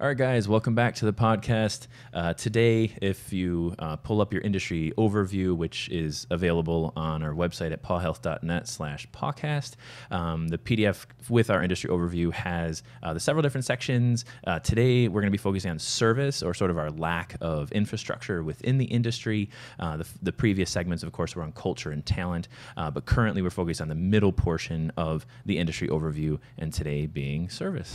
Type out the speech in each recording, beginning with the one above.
All right, guys, welcome back to the podcast. Uh, today, if you uh, pull up your industry overview, which is available on our website at pawhealth.net slash podcast, um, the PDF with our industry overview has uh, the several different sections. Uh, today, we're going to be focusing on service or sort of our lack of infrastructure within the industry. Uh, the, the, previous segments, of course, were on culture and talent, uh, but currently we're focused on the middle portion of the industry overview, and today being service.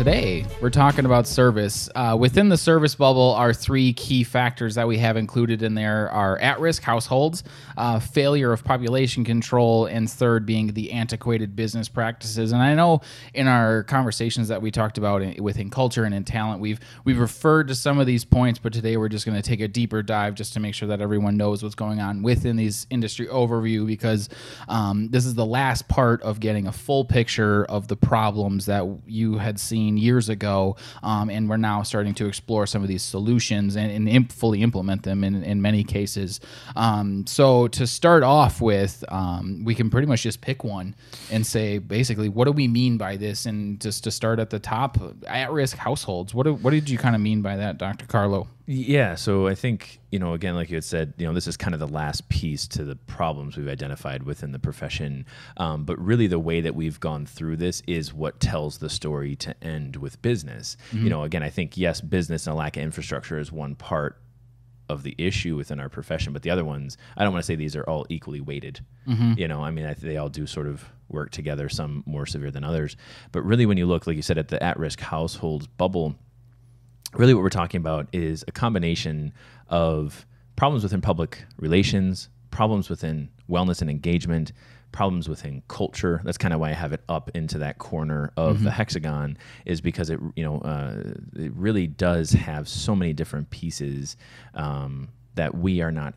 Today we're talking about service. Uh, within the service bubble are three key factors that we have included in there are at-risk households, uh, failure of population control, and third being the antiquated business practices. And I know in our conversations that we talked about in, within culture and in talent, we've we've referred to some of these points, but today we're just going to take a deeper dive just to make sure that everyone knows what's going on within these industry overview because um, this is the last part of getting a full picture of the problems that you had seen years ago, um, and we're now starting to explore some of these solutions and, and imp- fully implement them in, in many cases. Um, so to start off with, um, we can pretty much just pick one and say basically what do we mean by this, and just to start at the top, at-risk households. What do, what did you kind of mean by that, Dr. Carlo? Yeah, so I think you know again, like you had said, you know, this is kind of the last piece to the problems we've identified within the profession. Um, but really, the way that we've gone through this is what tells the story to end with business. Mm-hmm. You know, again, I think yes, business and a lack of infrastructure is one part of the issue within our profession, but the other ones, I don't want to say these are all equally weighted. Mm-hmm. You know, I mean, I they all do sort of work together, some more severe than others. But really, when you look, like you said, at the at-risk households bubble really what we're talking about is a combination of problems within public relations, problems within wellness and engagement, problems within culture. That's kind of why I have it up into that corner of mm-hmm. the hexagon, is because it you know uh, it really does have so many different pieces um, that we are not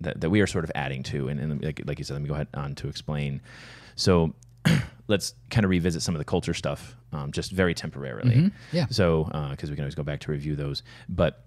that, that we are sort of adding to. And, and like, like you said, let me go ahead on to explain. So let's kind of revisit some of the culture stuff um, just very temporarily. Mm-hmm. Yeah. So, because uh, we can always go back to review those. But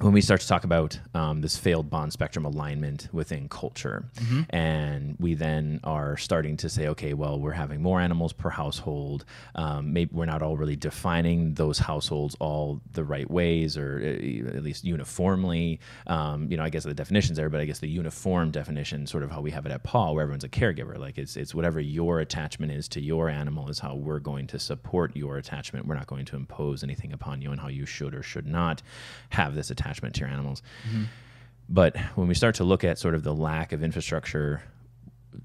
when we start to talk about um, this failed bond spectrum alignment within culture, mm-hmm. and we then are starting to say, okay, well, we're having more animals per household. Um, maybe we're not all really defining those households all the right ways, or uh, at least uniformly. Um, you know, I guess the definitions there, but I guess the uniform definition, sort of how we have it at PAW, where everyone's a caregiver. Like it's it's whatever your attachment is to your animal is how we're going to support your attachment. We're not going to impose anything upon you on how you should or should not have this attachment attachment to your animals. Mm-hmm. But when we start to look at sort of the lack of infrastructure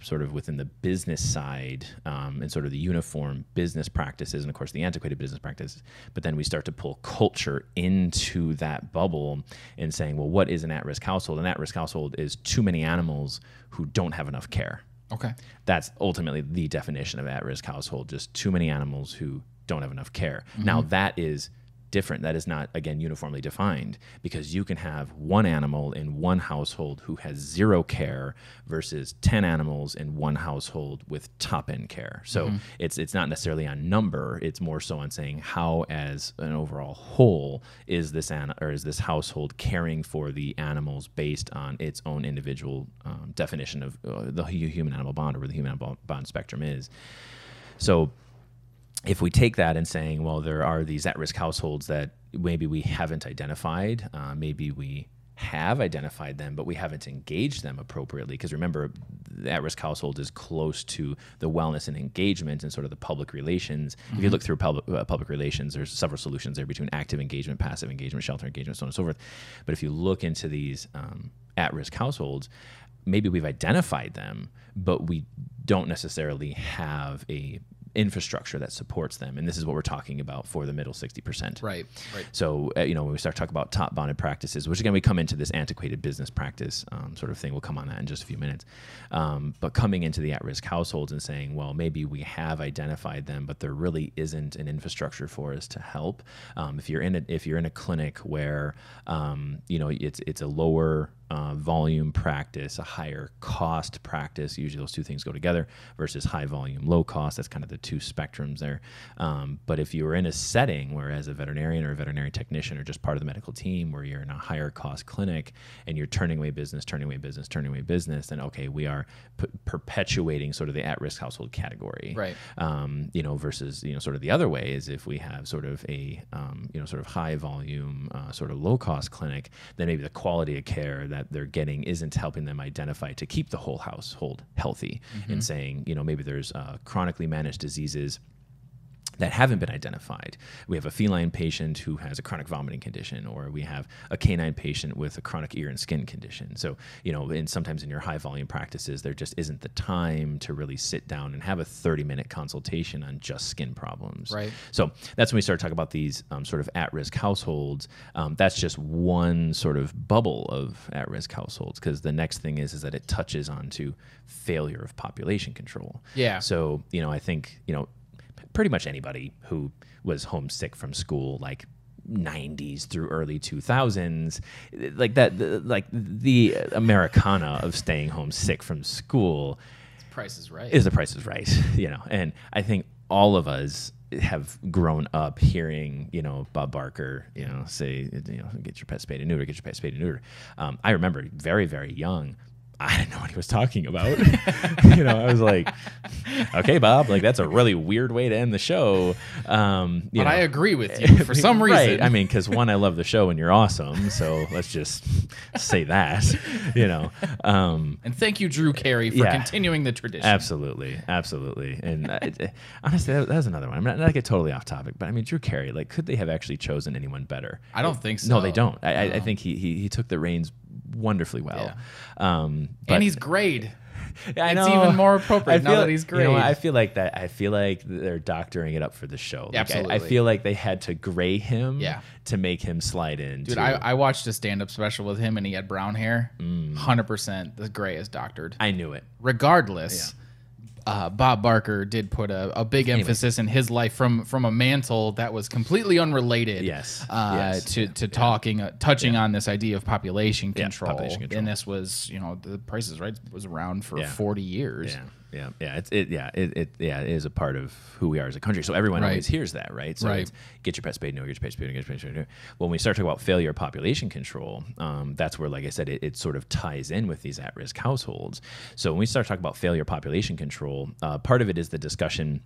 sort of within the business side um, and sort of the uniform business practices and of course the antiquated business practices but then we start to pull culture into that bubble and saying well what is an at-risk household an at-risk household is too many animals who don't have enough care okay that's ultimately the definition of at-risk household just too many animals who don't have enough care mm-hmm. now that is different. That is not, again, uniformly defined because you can have one animal in one household who has zero care versus 10 animals in one household with top end care. So mm-hmm. it's, it's not necessarily on number, it's more so on saying how, as an overall whole, is this, an, or is this household caring for the animals based on its own individual um, definition of uh, the human animal bond or where the human animal bond spectrum is. So if we take that and saying, well, there are these at-risk households that maybe we haven't identified, uh, maybe we have identified them, but we haven't engaged them appropriately. Because remember, the at-risk household is close to the wellness and engagement and sort of the public relations. Mm-hmm. If you mm-hmm. look through public, uh, public relations, there's several solutions there between active engagement, passive engagement, shelter engagement, so on and so forth. But if you look into these um, at-risk households, maybe we've identified them, but we don't necessarily have a infrastructure that supports them. And this is what we're talking about for the middle 60%. Right. Right. So, uh, you know, when we start talking about top bonded practices, which again, we come into this antiquated business practice um, sort of thing. We'll come on that in just a few minutes. Um, but coming into the at risk households and saying, well, maybe we have identified them, but there really isn't an infrastructure for us to help. Um, if you're in a, if you're in a clinic where, um, you know, it's, it's a lower uh, volume practice, a higher cost practice. Usually those two things go together versus high volume, low cost. That's kind of the two spectrums there. Um, but if you were in a setting where, as a veterinarian or a veterinary technician or just part of the medical team, where you're in a higher cost clinic and you're turning away business, turning away business, turning away business, then okay, we are p- perpetuating sort of the at-risk household category, Right. Um, you know, versus you know, sort of the other way is if we have sort of a um, you know, sort of high volume, uh, sort of low cost clinic, then maybe the quality of care that they're getting isn't helping them identify to keep the whole household healthy and saying, you know, maybe there's uh, chronically managed diseases that haven't been identified. We have a feline patient who has a chronic vomiting condition, or we have a canine patient with a chronic ear and skin condition. So, you know, and sometimes in your high volume practices, there just isn't the time to really sit down and have a 30 minute consultation on just skin problems. Right. So that's when we start talking about these um, sort of at risk households. Um, that's just one sort of bubble of at risk households because the next thing is, is that it touches onto failure of population control. Yeah. So, you know, I think, you know, pretty much anybody who was homesick from school, like 90s through early 2000s like that the, like the americana of staying home sick from school Price is right. is the price is right you know and i think all of us have grown up hearing you know bob barker you know say you know get your pet spayed and neuter get your pet spayed and neuter um, i remember very very young I didn't know what he was talking about. you know, I was like, "Okay, Bob, like that's a really weird way to end the show." Um, you but know. I agree with you for some reason. Right. I mean, because one, I love the show and you're awesome. So let's just say that, you know. Um, and thank you, Drew Carey, for Yeah. continuing the tradition. absolutely. Absolutely. And uh, honestly, that, that was another one. I'm not, get totally off topic, but I mean, Drew Carey, like, could they have actually chosen anyone better? I don't think so. No, they don't. I, I, I think he, he, he took the reins wonderfully well. Um, but and he's grayed. I it's even more appropriate I now that he's You know. I feel like that. I feel like they're doctoring it up for the show. Like, I- I, feel like they had to gray him Yeah. to make him slide in. Dude, I, I watched a stand up special with him and he had brown hair. Mm. 100% the gray is doctored. I knew it. Regardless, uh, Bob Barker did put a, a big emphasis in his life from from a mantle that was completely unrelated. Yes. Uh, Yes. To, to talking, uh, touching on this idea of population Yeah, control. population control. And this was, you know, the Price is Right was around for Yeah. 40 years. Yeah, yeah. It's it. Yeah, it, it. Yeah, it is a part of who we are as a country. So everyone Right. always hears that, right? So Right. it's get your pet spayed, no, get your pet spayed, no, get your pet spayed. no. When we start talking about failure population control, um, that's where, like I said, it, it sort of ties in with these at-risk households. So when we start talking about failure population control, uh, part of it is the discussion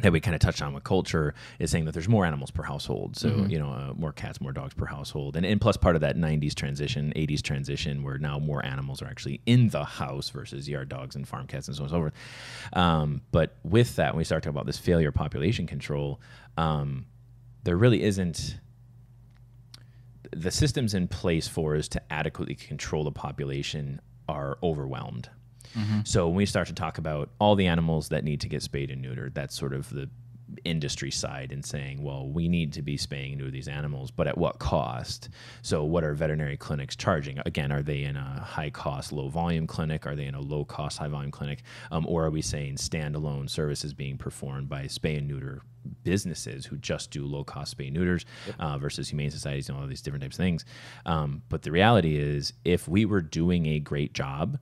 that we kind of touched on with culture is saying that there's more animals per household. So, Mm-hmm. you know, uh, more cats, more dogs per household. And, and plus part of that 90s transition, 80s transition, where now more animals are actually in the house versus yard dogs and farm cats and so on and so forth. Um, but with that, when we start talking about this failure of population control, um, there really isn't the systems in place for us to adequately control the population are overwhelmed. So when we start to talk about all the animals that need to get spayed and neutered, that's sort of the industry side and saying, well, we need to be spaying and neutering these animals, but at what cost? So what are veterinary clinics charging? Again, are they in a high cost, low volume clinic? Are they in a low cost, high volume clinic? Um, or are we saying standalone services being performed by spay and neuter businesses who just do low cost spay and neuters uh, versus humane societies and all these different types of things? Um, but the reality is, if we were doing a great job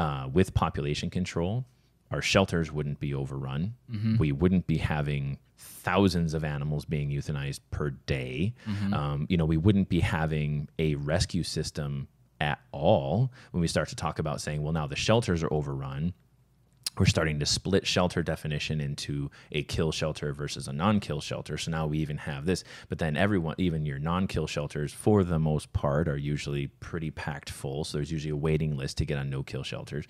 uh, with population control, our shelters wouldn't be overrun. We wouldn't be having thousands of animals being euthanized per day. Um, you know, we wouldn't be having a rescue system at all when we start to talk about saying, well, now the shelters are overrun. We're starting to split shelter definition into a kill shelter versus a non-kill shelter. So now we even have this. But then everyone, even your non-kill shelters, for the most part, are usually pretty packed full. So there's usually a waiting list to get on no-kill shelters.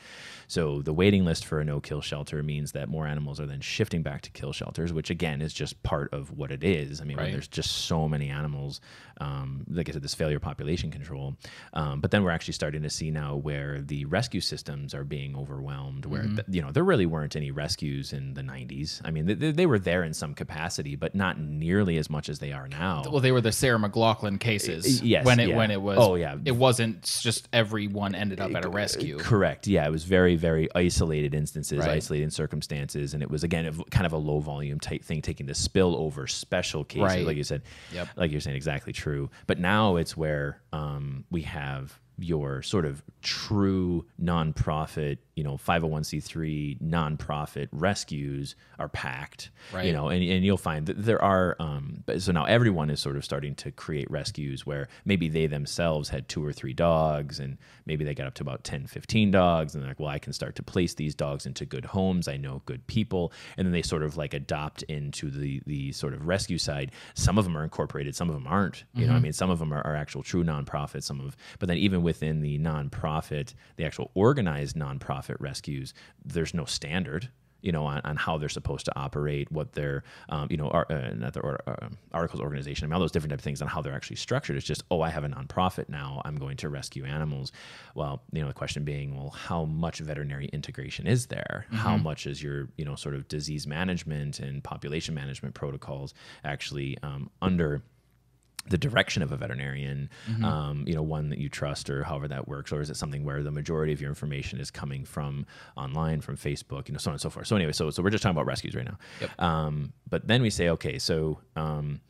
So the waiting list for a no-kill shelter means that more animals are then shifting back to kill shelters, which again is just part of what it is. I mean, Right. there's just so many animals. Um, like I said, this failure population control. Um, but then we're actually starting to see now where the rescue systems are being overwhelmed. Where th- you know there really weren't any rescues in the 90s. I mean, they, they were there in some capacity, but not nearly as much as they are now. Well, they were the Sarah McLachlan cases. Yes, when it yeah. when it was. Oh, yeah. It wasn't just everyone ended up at a rescue. Correct. Yeah, it was very, very isolated instances, Right. isolated circumstances, and it was again kind of a low volume type thing, taking the spill over special cases, Right. like you said. Yep. Like you're saying, exactly true. But now it's where um, we have your sort of true nonprofit, you know, 501c3 nonprofit rescues are packed, Right. you know, and, and you'll find that there are, um, but so now everyone is sort of starting to create rescues where maybe they themselves had two or three dogs and maybe they got up to about 10, 15 dogs and they're like, well, I can start to place these dogs into good homes. I know good people. And then they sort of like adopt into the, the sort of rescue side. Some of them are incorporated, some of them aren't, you know, I mm-hmm. mean, some of them are, are actual true nonprofits, some of, but then even within the nonprofit, the actual organized nonprofit rescues, there's no standard you know, on, on how they're supposed to operate, what their, um, you know, ar- uh, not their or, uh, articles organization, I mean, all those different type of things on how they're actually structured. It's just, oh, I have a nonprofit now. I'm going to rescue animals. Well, you know, the question being, well, how much veterinary integration is there? How much is your, you know, sort of disease management and population management protocols actually um, under the direction of a veterinarian, um, you know, one that you trust or however that works, or is it something where the majority of your information is coming from online, from Facebook, you know, so on and so forth. So anyway, so so we're just talking about rescues right now. Um, but then we say, okay, so um,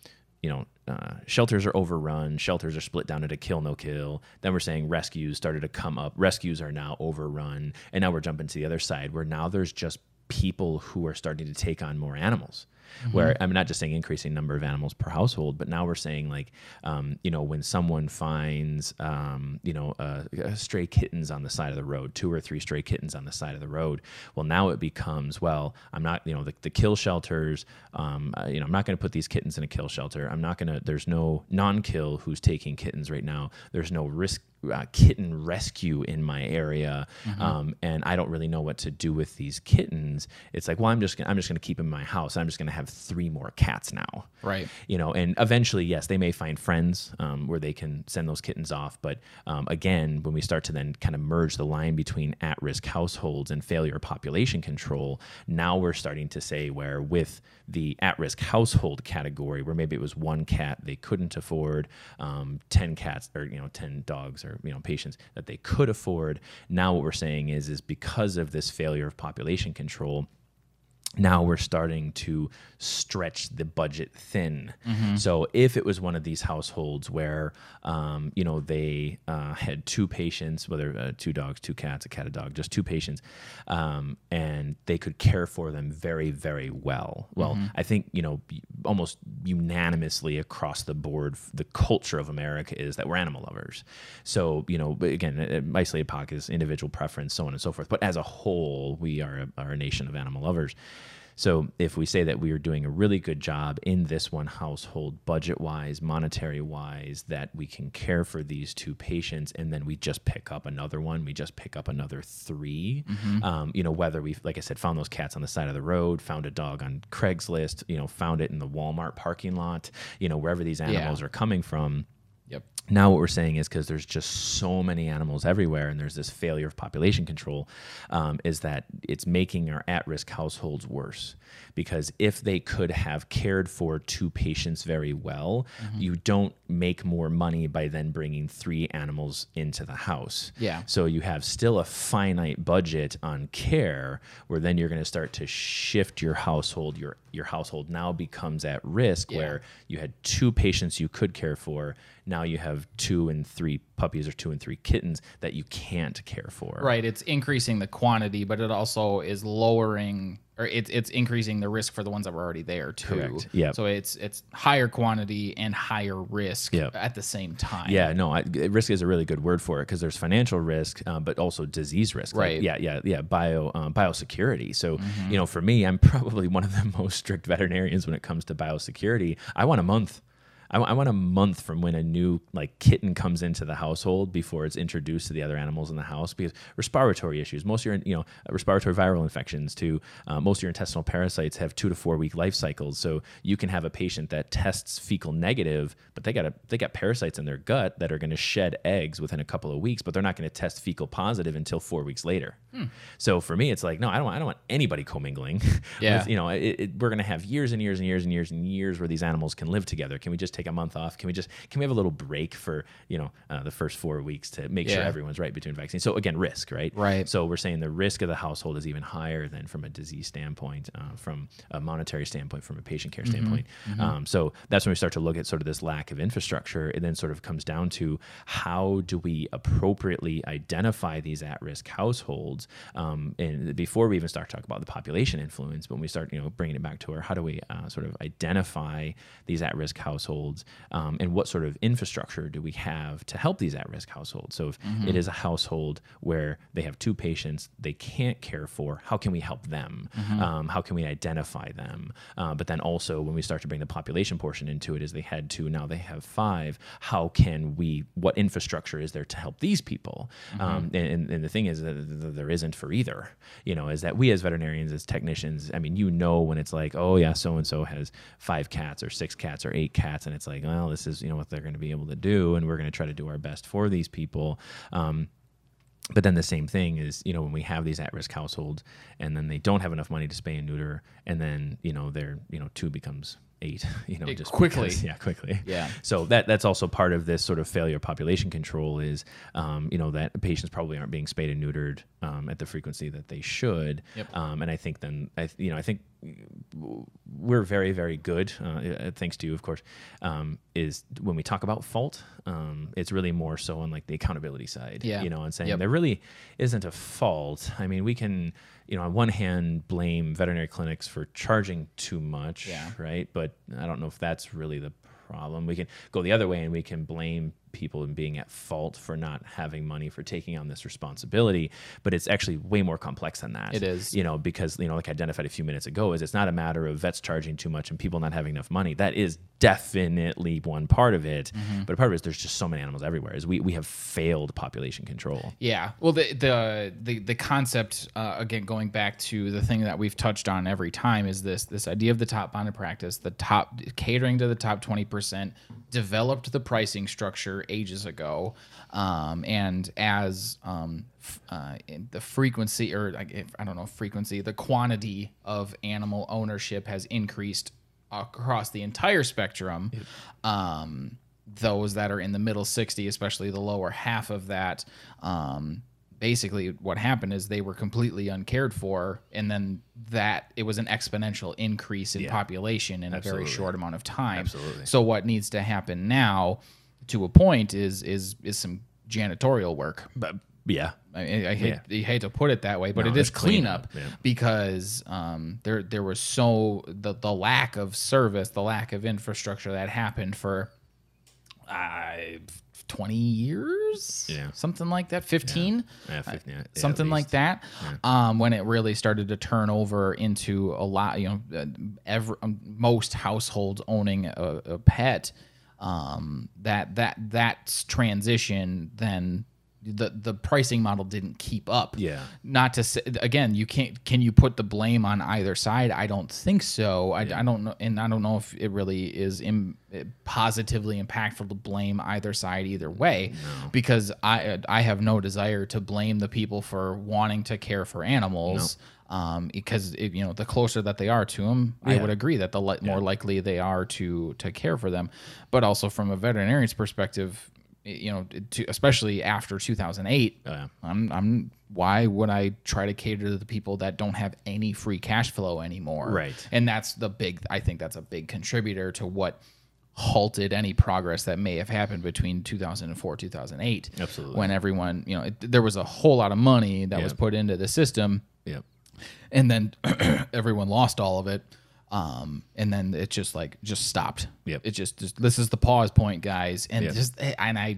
you know, uh, shelters are overrun. Shelters are split down into kill, no kill. Then we're saying rescues started to come up. Rescues are now overrun, and now we're jumping to the other side where now there's just people who are starting to take on more animals. Where I'm not just saying increasing number of animals per household, but now we're saying like, um, you know, when someone finds, um, you know, uh, uh, stray kittens on the side of the road, two or three stray kittens on the side of the road, well, now it becomes, well, I'm not, you know, the, the kill shelters, um, uh, you know, I'm not going to put these kittens in a kill shelter. I'm not going to. There's no non-kill who's taking kittens right now. There's no risk uh, kitten rescue in my area, um, and I don't really know what to do with these kittens. It's like, well, I'm just gonna, I'm just going to keep them in my house. I'm just going to have three more cats now, Right. You know, and eventually, yes, they may find friends um, where they can send those kittens off. But um, again, when we start to then kind of merge the line between at-risk households and failure of population control, now we're starting to say where with the at-risk household category, where maybe it was one cat they couldn't afford, um, ten cats or you know ten dogs or you know patients that they could afford. Now what we're saying is is because of this failure of population control now we're starting to stretch the budget thin. So if it was one of these households where, um, you know, they uh, had two patients, whether uh, two dogs, two cats, a cat, a dog, just two patients, um, and they could care for them very, very well. Well, I think you know, almost unanimously across the board, the culture of America is that we're animal lovers. So you know, again, isolated pockets, individual preference, so on and so forth. But as a whole, we are a, are a nation of animal lovers. So if we say that we are doing a really good job in this one household, budget wise, monetary wise, that we can care for these two patients, and then we just pick up another one, we just pick up another 3 Um, you know, whether we, like I said, found those cats on the side of the road, found a dog on Craigslist, you know, found it in the Walmart parking lot, you know, wherever these animals are coming from Yep. now what we're saying is because there's just so many animals everywhere and there's this failure of population control um, is that it's making our at-risk households worse because if they could have cared for two patients very well you don't make more money by then bringing three animals into the house Yeah. so you have still a finite budget on care where then you're going to start to shift your household your your household now becomes at risk Yeah. where you had two patients you could care for now you have two and three puppies or two and three kittens that you can't care for Right. It's increasing the quantity, but it also is lowering or it's it's increasing the risk for the ones that were already there too. Correct. Yep. So it's it's higher quantity and higher risk Yep. at the same time. Yeah, no, I, risk is a really good word for it because there's financial risk, um, but also disease risk. Like, Right. yeah, yeah, yeah. Bio um, biosecurity. So, Mm-hmm. you know, for me, I'm probably one of the most strict veterinarians when it comes to biosecurity. I want a month. I, I want a month from when a new like kitten comes into the household before it's introduced to the other animals in the house because respiratory issues. Most of your you know respiratory viral infections to uh, most of your intestinal parasites have two to four week life cycles. So you can have a patient that tests fecal negative, but they got a, they got parasites in their gut that are going to shed eggs within a couple of weeks, but they're not going to test fecal positive until four weeks later. So for me, it's like no, I don't want, I don't want anybody commingling. Yeah. with, you know, it, it, we're going to have years and years and years and years and years where these animals can live together. Can we just take a month off? Can we just can we have a little break for you know uh, the first four weeks to make sure everyone's right between vaccines? So again, risk, right? Right. So we're saying the risk of the household is even higher than from a disease standpoint, uh, from a monetary standpoint, from a patient care standpoint. Um, so that's when we start to look at sort of this lack of infrastructure. It then sort of comes down to how do we appropriately identify these at-risk households, um, and before we even start to talk about the population influence, but when we start, you know, bringing it back to our how do we uh, sort of identify these at-risk households, um, and what sort of infrastructure do we have to help these at-risk households? So if it is a household where they have two patients they can't care for, how can we help them? Um, how can we identify them? Uh, but then also when we start to bring the population portion into it, is they had two, now they have five. How can we? What infrastructure is there to help these people? Um, and, and, and the thing is that there isn't for either. You know, is that we as veterinarians, as technicians, I mean, you know when it's like, oh yeah, so and so has five cats or six cats or eight cats, and it's like, well, this is you know what they're going to be able to do, and we're going to try to do our best for these people. Um, but then the same thing is you know when we have these at-risk households and then they don't have enough money to spay and neuter and then you know their you know two becomes eight you know It- just quickly. because- yeah quickly Yeah. so that that's also part of this sort of failure population control is um, you know that patients probably aren't being spayed and neutered um, at the frequency that they should Yep. um, and I think then I you know I think we're very very good uh, uh, thanks to you of course um, is when we talk about fault um, it's really more so on like the accountability side Yeah. you know and saying Yep. there really isn't a fault i mean we can you know on one hand blame veterinary clinics for charging too much Yeah. right but i don't know if that's really the problem we can go the other way and we can blame people and being at fault for not having money for taking on this responsibility but it's actually way more complex than that It is. you know because you know like I identified a few minutes ago is it's not a matter of vets charging too much and people not having enough money that is definitely one part of it Mm-hmm. but a part of it is there's just so many animals everywhere is we, we have failed population control Yeah. Well, the the the, the concept uh, again, going back to the thing that we've touched on every time is this this idea of the top bonded practice, the top catering to the top twenty percent, developed the pricing structure ages ago, um, and as um, f- uh, in the frequency or I don't know frequency, the quantity of animal ownership has increased across the entire spectrum. Um, those that are in the middle 60, especially the lower half of that, um, basically what happened is they were completely uncared for, and then that it was an exponential increase in Yeah. population in a very short amount of time. Absolutely. So what needs to happen now, to a point, is is is some janitorial work. but yeah I, I, I hate, I hate to put it that way, but No, it is cleanup, cleanup yeah. because um, there there was so the the lack of service, the lack of infrastructure that happened for uh, twenty years, Yeah. something like that, fifteen, Yeah, 15, yeah, something like that. Um, when it really started to turn over into a lot, you know, uh, every um, most households owning a, a pet. Um, that that that transition then the the pricing model didn't keep up. Yeah. Not to say again, you can't. Can you put the blame on either side? I don't think so. I, I don't know, and I don't know if it really is Im, positively impactful to blame either side either way, because I I have no desire to blame the people for wanting to care for animals. Um, because it, you know, the closer that they are to them, I would agree that the li- more likely they are to to care for them. But also from a veterinarian's perspective, you know, to, especially after 2008, Oh, yeah. I'm, I'm, why would I try to cater to the people that don't have any free cash flow anymore? Right. And that's the big, I think that's a big contributor to what halted any progress that may have happened between 2004 2008 Absolutely. when everyone you know it, there was a whole lot of money that was put into the system Yep. And then everyone lost all of it um and then it just like just stopped Yep. it just, just this is the pause point guys and Yep. just and i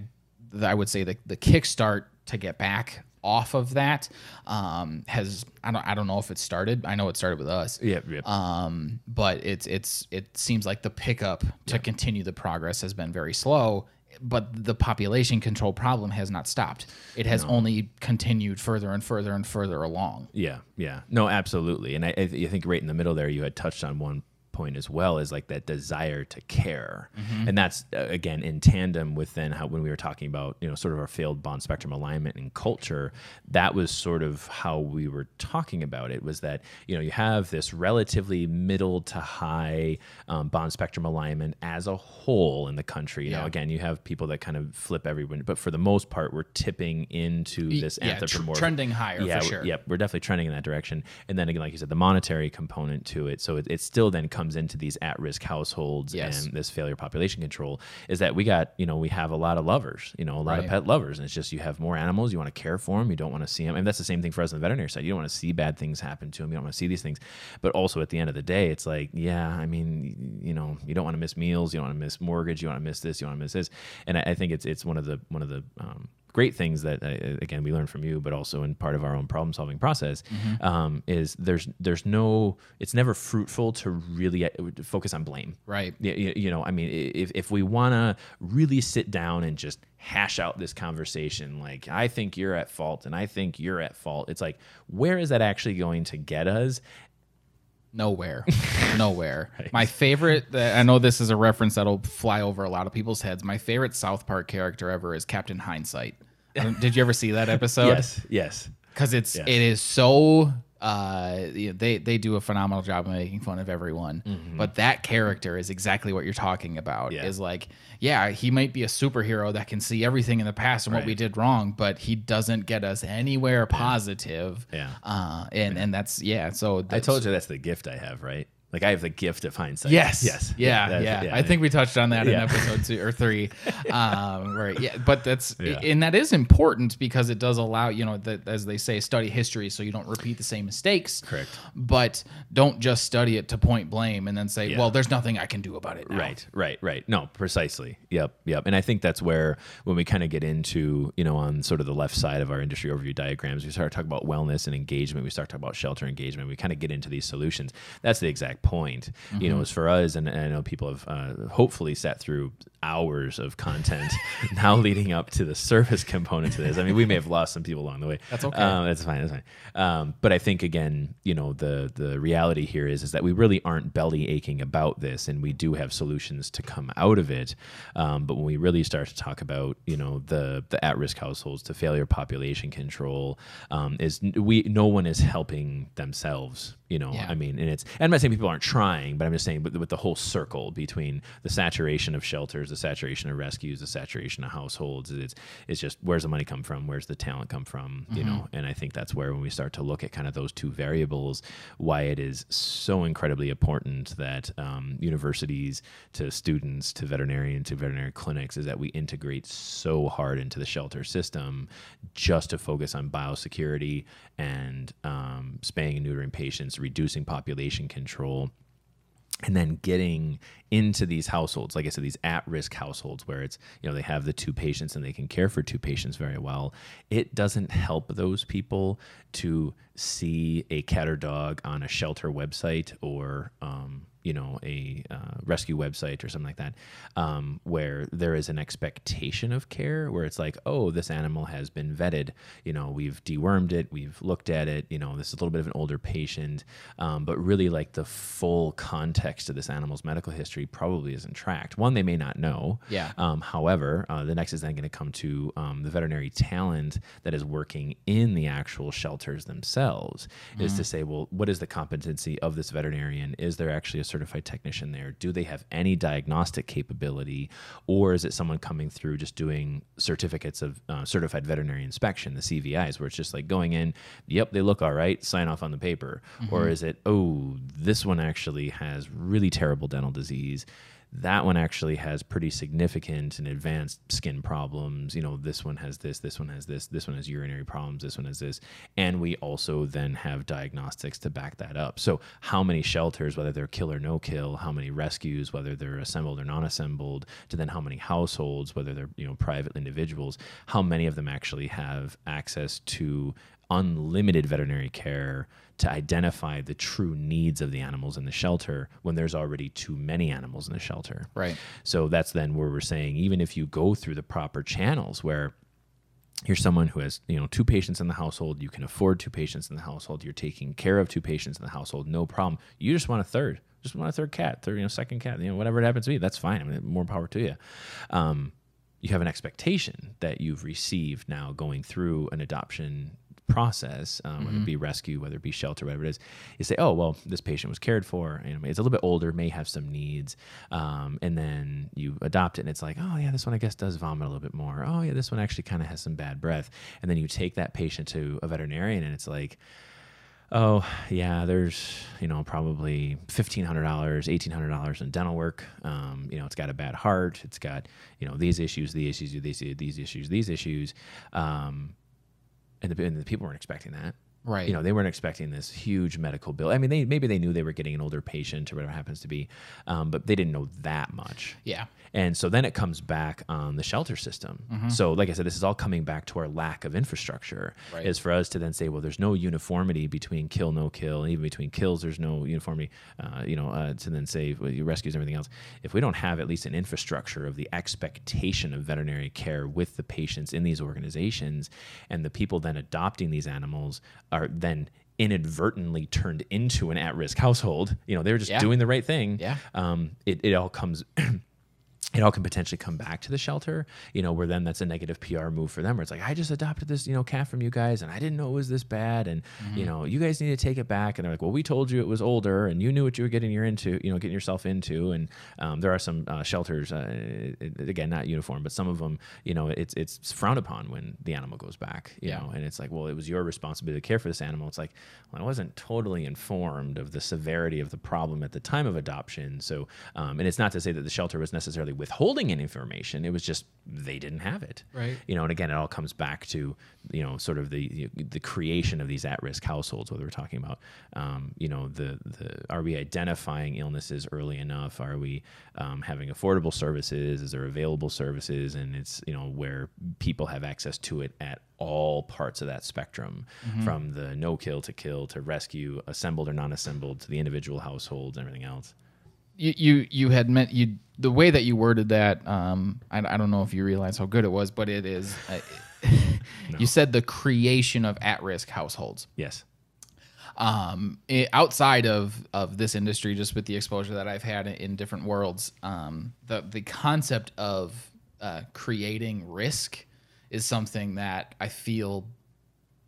i would say the the kickstart to get back off of that um has i don't i don't know if it started i know it started with us Yep. Yep. um but it's it's it seems like the pickup to continue the progress has been very slow but the population control problem has not stopped. It has only continued further and further and further along. Yeah, yeah, no, absolutely, and I, I think right in the middle there, you had touched on one point as well is like that desire to care Mm-hmm. and that's uh, again in tandem with then how when we were talking about you know sort of our failed bond spectrum alignment and culture that was sort of how we were talking about it was that you know you have this relatively middle to high um, bond spectrum alignment as a whole in the country you know again you have people that kind of flip everyone but for the most part we're tipping into this yeah, tr- anthropomorphic trending higher for yeah, we're- sure. Yep, we're definitely trending in that direction. And then again, like you said, the monetary component to it. So it, it still then comes into these at-risk households Yes. and this failure population control. Is that we got you know we have a lot of lovers, you know, a lot of pet lovers, and it's just you have more animals. You want to care for them. You don't want to see them. And that's the same thing for us on the veterinary side. You don't want to see bad things happen to them. You don't want to see these things. But also at the end of the day, it's like yeah, I mean, you know, you don't want to miss meals. You don't want to miss mortgage. You want to miss this. You want to miss this. And I, I think it's it's one of the one of the um, great things that uh, again we learn from you but also in part of our own problem solving process Mm-hmm. um, is there's there's no it's never fruitful to really uh, focus on blame Right. you, you, you know i mean if, if we want to really sit down and just hash out this conversation like i think you're at fault and i think you're at fault it's like where is that actually going to get us Nowhere. Nowhere. My favorite, uh, I know this is a reference that'll fly over a lot of people's heads. My favorite South Park character ever is Captain Hindsight. Did you ever see that episode? yes yes Because it's Yes. it is so uh you know, they they do a phenomenal job of making fun of everyone. But that character is exactly what you're talking about. Mm-hmm. Yeah. Is like, yeah, he might be a superhero that can see everything in the past and what we did wrong, but he doesn't get us anywhere positive. Yeah. Uh and and that's yeah, so i told you that's the gift i have right like i have the gift of hindsight Yes. yes Yeah. that's- Yeah. I think we touched on that in episode two or three. Um, right. Yeah. But that's Yeah. and that is important because it does allow you know that as they say, study history so you don't repeat the same mistakes. Correct. But don't just study it to point blame and then say, Yeah. well, there's nothing I can do about it. Now. Right, right, right. No, precisely. Yep, yep. And I think that's where when we kind of get into, you know, on sort of the left side of our industry overview diagrams, we start talking about wellness and engagement. We start talking about shelter engagement. We kind of get into these solutions. That's the exact point. You know, as for us, and, and I know people have uh, hopefully sat through hours of content now leading up to the service component to this. I mean, we may have lost some people along the way. That's okay. Um, that's fine. That's fine. Um, but I think again, you know, the the reality here is is that we really aren't belly aching about this, and we do have solutions to come out of it. Um, but when we really start to talk about, you know, the the at risk households, to failure population control, um, is we no one is helping themselves. You know, Yeah. I mean, and it's and I'm not saying people aren't trying, but I'm just saying, but with the whole circle between the saturation of shelters, the saturation of rescues, the saturation of households, it's it's just where's the money come from, where's the talent come from, you know, and I think that's where when we start to look at kind of those two variables, why it is so incredibly important that um, universities to students to veterinarian to veterinary clinics is that we integrate so hard into the shelter system just to focus on biosecurity and um, spaying and neutering patients, reducing population control and then getting into these households like i said these at-risk households where it's you know they have the two patients and they can care for two patients very well. It doesn't help those people to see a cat or dog on a shelter website or um, you know a uh, rescue website or something like that um, where there is an expectation of care where it's like oh this animal has been vetted you know we've dewormed it we've looked at it you know this is a little bit of an older patient um, but really like the full context of this animal's medical history probably isn't tracked one they may not know Yeah. um, however, uh, the next is then going to come to um, the veterinary talent that is working in the actual shelters themselves. Is to say, well, what is the competency of this veterinarian? Is there actually a certified technician there? Do they have any diagnostic capability, or is it someone coming through just doing certificates of uh, certified veterinary inspection, the CVIs, where it's just like going in, yep, they look all right, sign off on the paper, or is it, oh, this one actually has really terrible dental disease that one actually has pretty significant and advanced skin problems. You know, this one has this, this one has this, this one has urinary problems, this one has this. And we also then have diagnostics to back that up. So, how many shelters, whether they're kill or no kill, how many rescues, whether they're assembled or non assembled, to then how many households, whether they're, you know, private individuals, how many of them actually have access to unlimited veterinary care to identify the true needs of the animals in the shelter when there's already too many animals in the shelter. Right. So that's then where we're saying even if you go through the proper channels where you're someone who has you know two patients in the household you can afford two patients in the household you're taking care of two patients in the household no problem you just want a third just want a third cat third you know second cat you know whatever it happens to be that's fine I mean, more power to you um, you have an expectation that you've received now going through an adoption process, um, whether it be rescue, whether it be shelter, whatever it is, you say, oh, well, this patient was cared for, you know, it's a little bit older, may have some needs. Um, and then you adopt it and it's like, oh, yeah, this one I guess does vomit a little bit more. Oh, yeah, this one actually kind of has some bad breath. And then you take that patient to a veterinarian and it's like, oh yeah there's you know probably $1500 $1800 in dental work um, you know it's got a bad heart it's got you know these issues these issues these, these issues these issues um, and, the, and the people weren't expecting that Right. you know they weren't expecting this huge medical bill i mean they maybe they knew they were getting an older patient or whatever it happens to be um, but they didn't know that much Yeah. and so then it comes back on the shelter system. Mm-hmm. So, like I said, this is all coming back to our lack of infrastructure. Right. Is for us to then say, well, there's no uniformity between kill, no kill, and even between kills, there's no uniformity. Uh, you know, uh, to then say well, rescues everything else. If we don't have at least an infrastructure of the expectation of veterinary care with the patients in these organizations, and the people then adopting these animals are then inadvertently turned into an at-risk household you know they're just Yeah. doing the right thing Yeah. um, it, it all comes it all can potentially come back to the shelter, you know, where then that's a negative PR move for them, where it's like, I just adopted this, you know, cat from you guys and I didn't know it was this bad. And, you know, you guys need to take it back. And they're like, well, we told you it was older and you knew what you were getting your into, you know, getting yourself into. And um, there are some uh, shelters, uh, again, not uniform, but some of them, you know, it's, it's frowned upon when the animal goes back, you Yeah. know, and it's like, well, it was your responsibility to care for this animal. It's like, well, I wasn't totally informed of the severity of the problem at the time of adoption. So, um, and it's not to say that the shelter was necessarily withholding any information. It was just they didn't have it. Right. You know, and again, it all comes back to you know sort of the the creation of these at-risk households. Whether we're talking about um, you know the the are we identifying illnesses early enough? Are we um, having affordable services? Is there available services? And it's you know where people have access to it at all parts of that spectrum, from the no kill to kill to rescue, assembled or non-assembled, to the individual households and everything else. You you you had meant you the way that you worded that um I, I don't know if you realize how good it was but it is uh, you said the creation of at-risk households Yes. um i outside of of this industry just with the exposure that I've had in different worlds um the the concept of uh, creating risk is something that I feel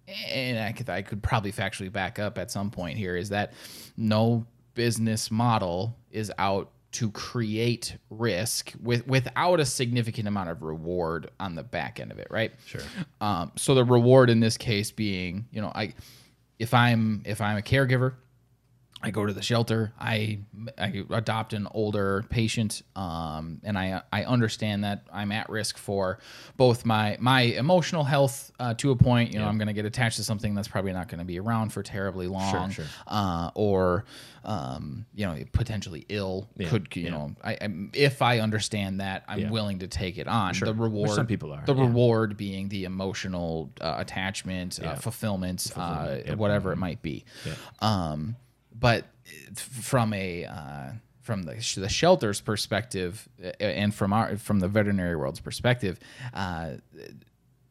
and I could I could probably factually back up at some point here is that no business model is out to create risk with without a significant amount of reward on the back end of it, right? Sure. Um, so the reward in this case being, you know, I if I'm if I'm a caregiver, I go to the shelter. I, I adopt an older patient, um, and I I understand that I'm at risk for both my my emotional health uh, to a point. You know, I'm going to get attached to something that's probably not going to be around for terribly long, sure. Uh, or um, you know, potentially ill. Yeah, Could you yeah. know? I, I if I understand that, I'm willing to take it on. Sure. The Which reward, some people are, The reward being the emotional uh, attachment, uh, Yeah. fulfillment, uh, Fulfillment, yep. Mm-hmm. whatever it might be. Um, but from a uh, from the sh- the shelter's perspective, uh, and from our from the veterinary world's perspective, uh,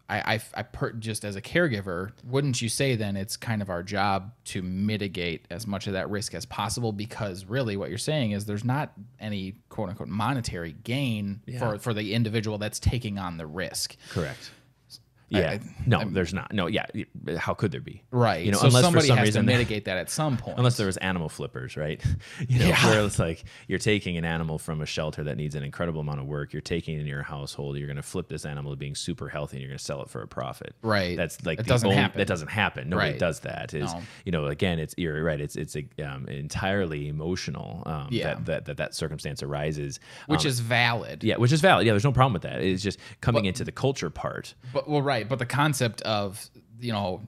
I I, I per, just as a caregiver, wouldn't you say then it's kind of our job to mitigate as much of that risk as possible? Because really, what you're saying is there's not any quote unquote monetary gain Yeah. for for the individual that's taking on the risk. Correct. Yeah. I- no, there's not. No, yeah. How could there be? Right. You know, so unless somebody for some has reason to mitigate that at some point. Unless there was animal flippers, right? You know, Yeah. where it's like you're taking an animal from a shelter that needs an incredible amount of work. You're taking it in your household. You're going to flip this animal to being super healthy, and you're going to sell it for a profit. Right. That's like It the doesn't only- happen. That doesn't happen. Nobody Right. does that. Is No. you know again, it's you're right. It's it's a, um, entirely emotional. Um, Yeah. That, that that that circumstance arises, which Um, is valid. yeah, which is valid. Yeah, there's no problem with that. It's just coming into the culture part. But well, right. But the concept of you know,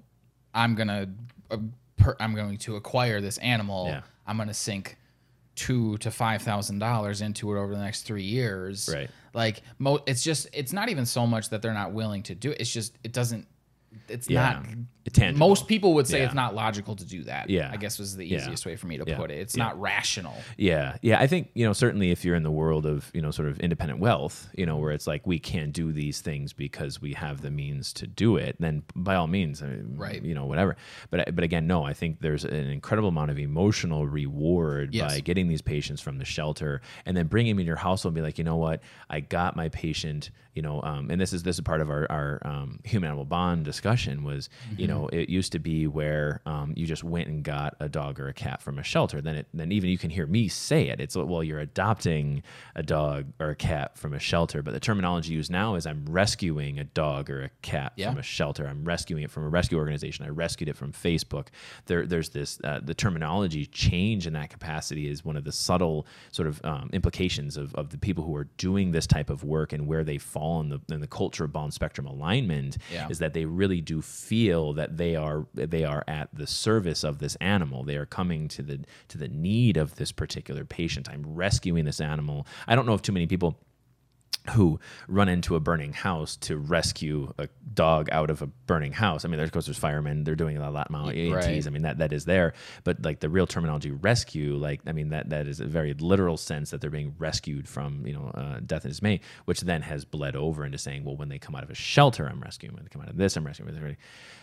I'm gonna uh, per, I'm going to acquire this animal. Yeah. I'm gonna sink two to five thousand dollars into it over the next three years. Right. Like mo- it's just it's not even so much that they're not willing to do it. It's just it doesn't it's Yeah. not Tangible. most people would say Yeah. it's not logical to do that. Yeah. I guess was the Yeah. easiest way for me to Yeah. put it. It's Yeah. not rational. Yeah, yeah. I think you know certainly if you're in the world of you know sort of independent wealth, you know where it's like we can't do these things because we have the means to do it, then by all means, I mean, Right. You know whatever. But but again, no. I think there's an incredible amount of emotional reward Yes. by getting these patients from the shelter and then bringing them in your household and be like, you know what, I got my patient. You know, um, and this is this is part of our our um, human animal bond discussion was you know it used to be where um, you just went and got a dog or a cat from a shelter. Then it then even you can hear me say it. It's well you're adopting a dog or a cat from a shelter, but the terminology used now is I'm rescuing a dog or a cat Yeah. from a shelter. I'm rescuing it from a rescue organization. I rescued it from Facebook. There there's this uh, the terminology change in that capacity is one of the subtle sort of um, implications of, of the people who are doing this type of work and where they fall in the in the culture bond spectrum alignment Yeah. is that they really do feel that they are they are at the service of this animal. They are coming to the to the need of this particular patient. I'm rescuing this animal. I don't know if too many people who run into a burning house to rescue a dog out of a burning house. I mean, there's, of course, there's firemen. They're doing a lot more EMTs. Right. I mean, that that is there. But like the real terminology, rescue, like I mean, that that is a very literal sense that they're being rescued from you know uh, death and dismay, which then has bled over into saying, well, when they come out of a shelter, I'm rescuing. When they come out of this, I'm rescuing.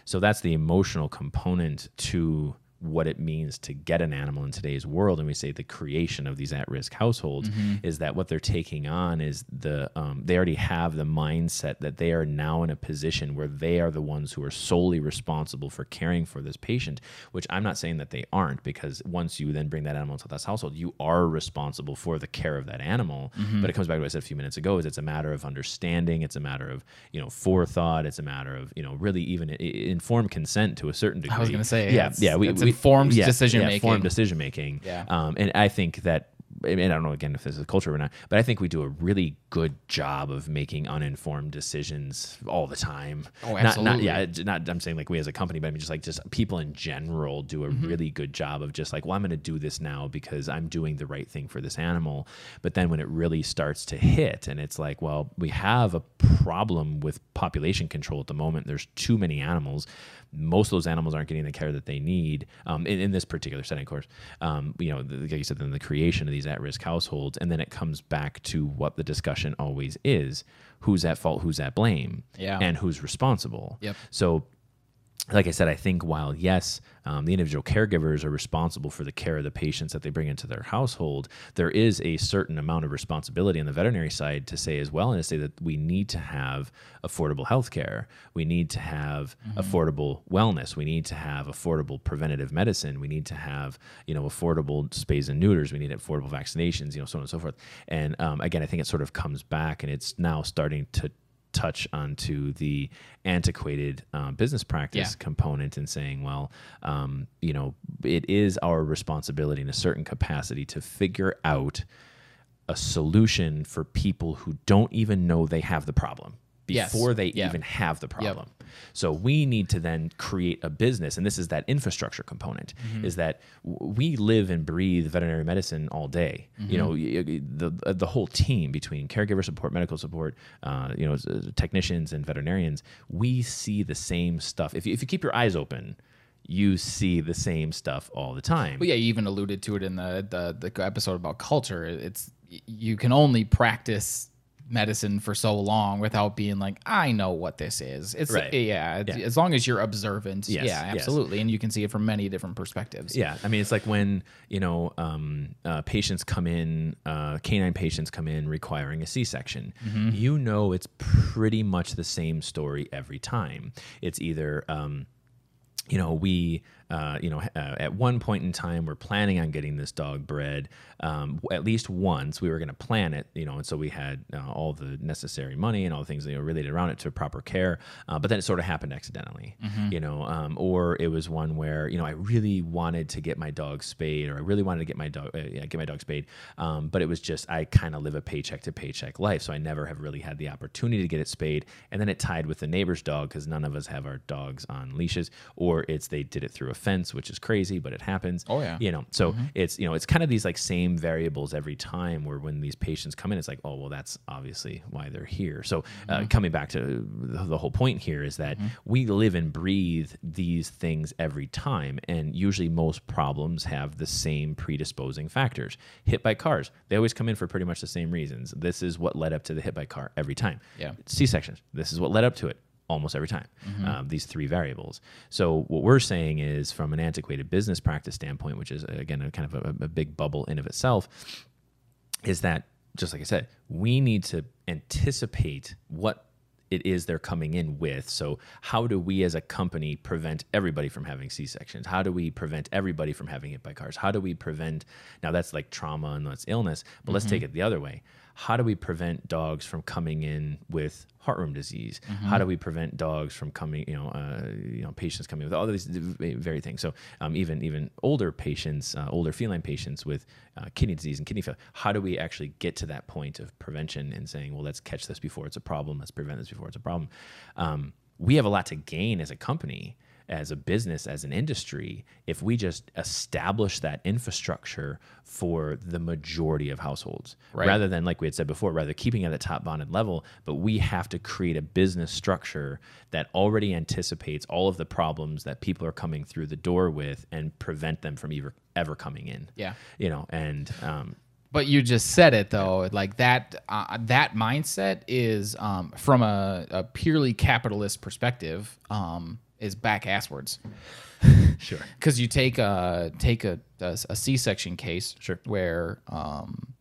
So that's the emotional component to what it means to get an animal in today's world and we say the creation of these at-risk households is that what they're taking on is the um, they already have the mindset that they are now in a position where they are the ones who are solely responsible for caring for this patient which i'm not saying that they aren't because once you then bring that animal into this household you are responsible for the care of that animal. But it comes back to what i said a few minutes ago is it's a matter of understanding it's a matter of you know forethought it's a matter of you know really even informed consent to a certain degree I was gonna say, yeah yeah we, we- informed yeah, decision yeah, making. informed decision making. Yeah. Um, and I think that. I mean, I don't know again if this is a culture or not, but I think we do a really good job of making uninformed decisions all the time. Oh, Not, not, absolutely. yeah, not. I'm saying like we as a company, but I mean just like just people in general do a Mm-hmm. really good job of just like, well, I'm going to do this now because I'm doing the right thing for this animal. But then when it really starts to hit, and it's like, well, we have a problem with population control at the moment. There's too many animals. Most of those animals aren't getting the care that they need um, in, in this particular setting, of course. Um, you know, the, like you said, then the creation of these at-risk households, and then it comes back to what the discussion always is: who's at fault, who's at blame, Yeah. and who's responsible. Yep. So like I said, I think while yes, um, the individual caregivers are responsible for the care of the patients that they bring into their household, there is a certain amount of responsibility on the veterinary side to say as well, and to say that we need to have affordable health care. We need to have affordable wellness. We need to have affordable preventative medicine. We need to have, you know, affordable spays and neuters. We need affordable vaccinations, you know, so on and so forth. And um, again, I think it sort of comes back and it's now starting to touch onto the antiquated uh, business practice Yeah. component and saying, well, um, you know, it is our responsibility in a certain capacity to figure out a solution for people who don't even know they have the problem Yes. before they Yeah. even have the problem. So we need to then create a business, and this is that infrastructure component. Mm-hmm. Is that we live and breathe veterinary medicine all day. You know, Mm-hmm. the uh, the whole team between caregiver support, medical support, uh, you know, uh, technicians and veterinarians. We see the same stuff. If you, if you keep your eyes open, you see the same stuff all the time. Well, yeah, you even alluded to it in the, the the episode about culture. It's you can only practice medicine for so long without being like, I know what this is. It's Right. yeah, Yeah. as long as you're observant. Yes, yeah, yes. absolutely, and you can see it from many different perspectives. Yeah, I mean, it's like when you know um, uh, patients come in, uh, canine patients come in requiring a C-section. You know, it's pretty much the same story every time. It's either um, you know, we, uh, you know, uh, at one point in time, we're planning on getting this dog bred. Um, at least once, we were going to plan it, you know, and so we had uh, all the necessary money and all the things you know related around it to proper care. Uh, but then it sort of happened accidentally, you know, um, or it was one where you know I really wanted to get my dog spayed, or I really wanted to get my dog, uh, yeah, get my dog spayed, um, but it was just I kind of live a paycheck to paycheck life, so I never have really had the opportunity to get it spayed. And then it tied with the neighbor's dog because none of us have our dogs on leashes, or it's they did it through a fence, which is crazy, but it happens. Oh, yeah. You know, so mm-hmm. it's you know it's kind of these like same variables every time. Where when these patients come in, it's like, oh well, that's obviously why they're here. So uh, mm-hmm. coming back to the, the whole point here is that mm-hmm. we live and breathe these things every time, and usually most problems have the same predisposing factors. Hit by cars, they always come in for pretty much the same reasons. This is what led up to the hit by car every time. Yeah. C sections. This is what led up to it almost every time. Um, these three variables. So what we're saying is, from an antiquated business practice standpoint, which is again a kind of a, a big bubble in of itself, is that just like I said, we need to anticipate what it is they're coming in with. So, how do we as a company prevent everybody from having C sections? How do we prevent everybody from having hit by cars? How do we prevent now that's like trauma and that's illness, but let's take it the other way. How do we prevent dogs from coming in with heartworm disease? How do we prevent dogs from coming, you know, uh, you know, patients coming with all these very things. So um, even even older patients, uh, older feline patients with uh, kidney disease and kidney failure. How do we actually get to that point of prevention and saying, well, let's catch this before it's a problem. Let's prevent this before it's a problem. Um, we have a lot to gain as a company as a business, as an industry, if we just establish that infrastructure for the majority of households, Right. rather than like we had said before, rather keeping at the top bonded level, but we have to create a business structure that already anticipates all of the problems that people are coming through the door with and prevent them from ever ever coming in. Yeah. you know, and um, But you just said it though, like that. Uh, that mindset is um, from a, a purely capitalist perspective. Um, is back asswards. sure, because you take a take a, a, a C-section case, Sure. where um,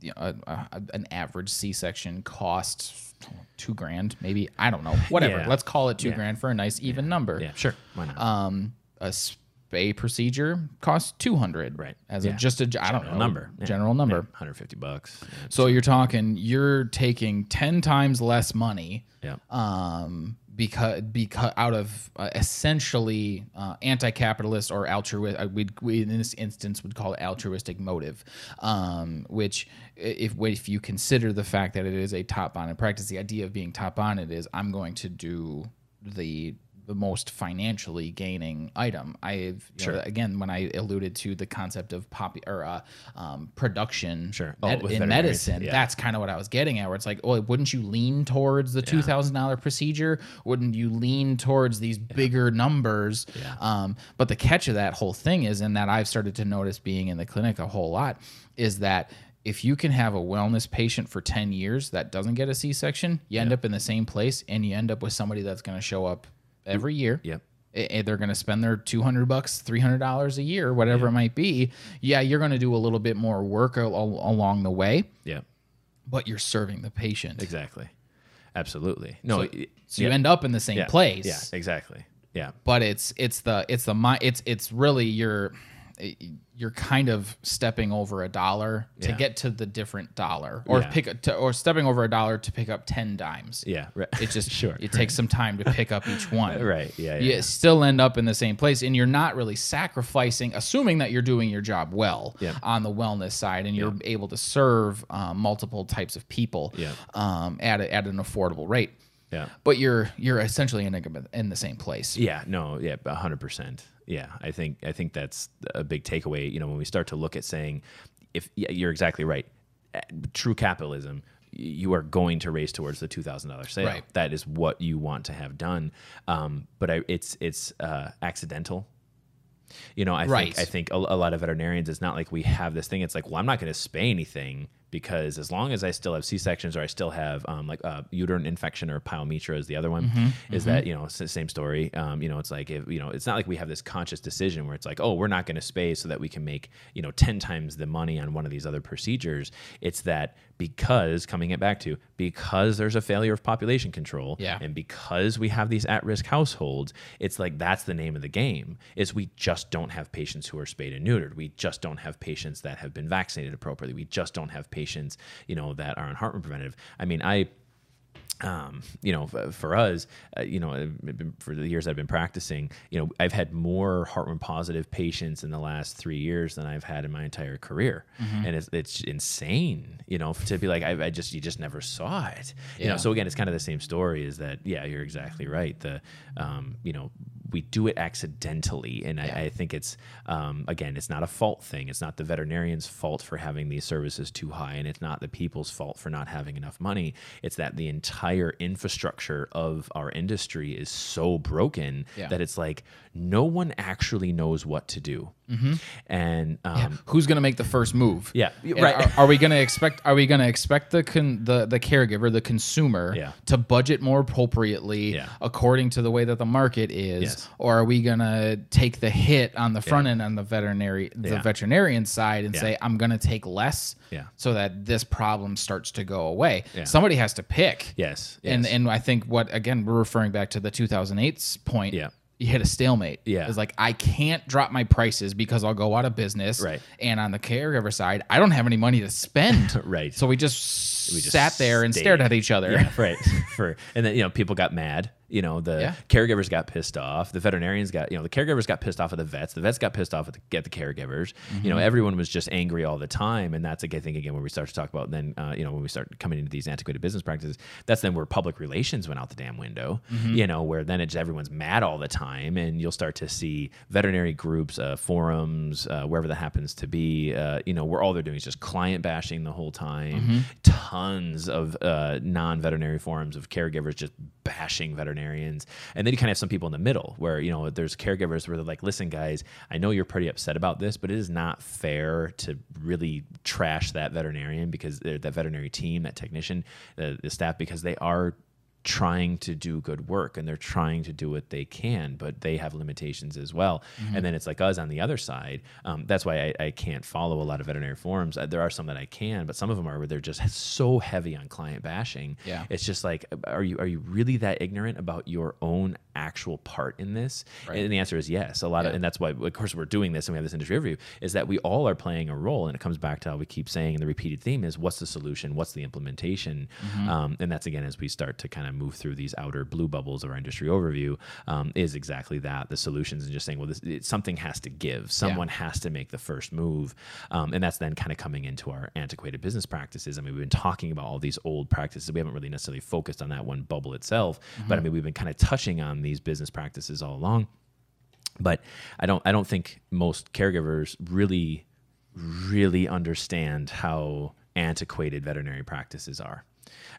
you know, a, a, an average C-section costs two grand, maybe I don't know, whatever. Yeah. Let's call it two Yeah. grand for a nice even number. yeah, sure, why not? Um, a spay procedure costs two hundred, Right. As Yeah. a just a I don't know General number, Yeah. general number. Yeah, 150 bucks. Yeah. So you're talking, you're taking ten times less money yeah. um, because because out of uh, essentially uh, anti-capitalist or altruistic, we we in this instance would call it altruistic motive, um, which if if you consider the fact that it is a top bonded practice, the idea of being top bonded is I'm going to do the the most financially gaining item. I've you know, Sure. again when I alluded to the concept of pop or uh, um, production Sure. Oh, med- with in medicine, yeah. that's kind of what I was getting at. Where it's like, oh, wouldn't you lean towards the two thousand dollar procedure? Wouldn't you lean towards these bigger numbers? Um, but the catch of that whole thing is, and that I've started to notice being in the clinic a whole lot, is that if you can have a wellness patient for 10 years that doesn't get a c-section you end up in the same place and you end up with somebody that's going to show up every year Yep. they're going to spend their 200 bucks 300 dollars a year whatever it might be yeah you're going to do a little bit more work al- al- along the way Yeah. but you're serving the patient Exactly. Absolutely. No. so, it- so you end up in the same yeah, place Yeah. Exactly. Yeah. but it's it's the it's the mi- it's it's really you're you're kind of stepping over a dollar to Yeah. get to the different dollar or Yeah. pick to, or stepping over a dollar to pick up 10 dimes Yeah. Right. it just sure. it takes some time to pick up each one Right. Yeah. you Yeah. still end up in the same place and you're not really sacrificing assuming that you're doing your job well Yeah. on the wellness side and you're able to serve um, multiple types of people Yeah. um, at, a, at an affordable rate Yeah. but you're you're essentially in, in the same place Yeah, no, yeah, a hundred percent. Yeah, I think I think that's a big takeaway. You know, when we start to look at saying, if yeah, you're exactly right, Uh, true capitalism, you are going to race towards the two thousand dollars sale. Right. That is what you want to have done. Um, but I, it's it's uh, accidental. You know, I Right. think I think a, a lot of veterinarians. It's not like we have this thing. It's like, well, I'm not going to spay anything because as long as I still have C sections or I still have um, like uh, uterine infection or pyometra is the other one. Mm-hmm. Is that you know it's the same story? Um, you know, it's like if you know, it's not like we have this conscious decision where it's like, oh, we're not going to spay so that we can make you know ten times the money on one of these other procedures. It's that because coming it back to because there's a failure of population control Yeah. and because we have these at-risk households it's like that's the name of the game is we just don't have patients who are spayed and neutered we just don't have patients that have been vaccinated appropriately we just don't have patients you know that are on heartworm preventative i mean i um, you know, f- for us, uh, you know, for the years I've been practicing, you know, I've had more heartworm positive patients in the last three years than I've had in my entire career, and it's, it's insane, you know, to be like, I, I just you just never saw it, you know. So again, it's kind of the same story. Is that yeah, you're exactly right. The um, you know, we do it accidentally, and I, I think it's um, again, it's not a fault thing. It's not the veterinarian's fault for having these services too high, and it's not the people's fault for not having enough money. It's that the entire infrastructure of our industry is so broken Yeah. that it's like no one actually knows what to do, and um, Who's going to make the first move? Yeah, And right. Are, are we going to expect? Are we going to expect the con, the the caregiver, the consumer, Yeah. to budget more appropriately Yeah. according to the way that the market is, Yes. or are we going to take the hit on the front end on the veterinary the Yeah. veterinarian side and Yeah. say I'm going to take less, Yeah. so that this problem starts to go away? Yeah. Somebody has to pick. yes, And yes. and I think what again we're referring back to the 2008's point. Yeah. You hit a stalemate. Yeah. It's like I can't drop my prices because I'll go out of business. Right. And on the caregiver side, I don't have any money to spend. Right. So we just, We just sat there and stayed. stared at each other. Yeah, right. For and then you know people got mad. You know the Yeah. caregivers got pissed off. The veterinarians got you know the caregivers got pissed off at the vets. The vets got pissed off at the, at the caregivers. You Mm-hmm. know everyone was just angry all the time, and that's I think again when we start to talk about then uh, you know when we start coming into these antiquated business practices, that's then where public relations went out the damn window. Mm-hmm. You know where then it's everyone's mad all the time, and you'll start to see veterinary groups, uh, forums, uh, wherever that happens to be. Uh, you know where all they're doing is just client bashing the whole time. Mm-hmm. Tons of uh, non-veterinary forums of caregivers just bashing veterinarians, and then you kind of have some people in the middle where you know there's caregivers where they're like, "Listen, guys, I know you're pretty upset about this, but it is not fair to really trash that veterinarian because they're- that veterinary team, that technician, the, the staff, because they are." Trying to do good work and they're trying to do what they can, but they have limitations as well. Mm-hmm. And then it's like us on the other side. Um, that's why I, I can't follow a lot of veterinary forums. Uh, There are some that I can, but some of them are where they're just so heavy on client bashing. Yeah. It's just like, are you are you really that ignorant about your own actual part in this? And the answer is yes. A lot of, and that's why, of course, we're doing this and we have this industry review Is that we all are playing a role, and it comes back to how we keep saying, and the repeated theme is, what's the solution? What's the implementation? Mm-hmm. Um, and that's again as we start to kind of move through these outer blue bubbles of our industry overview, um, is exactly that. The solutions and just saying, well, this, it, something has to give. Someone has to make the first move, um, and that's then kind of coming into our antiquated business practices. I mean, we've been talking about all these old practices. We haven't really necessarily focused on that one bubble itself, but I mean, we've been kind of touching on these business practices all along. But I don't, I don't think most caregivers really, really understand how antiquated veterinary practices are.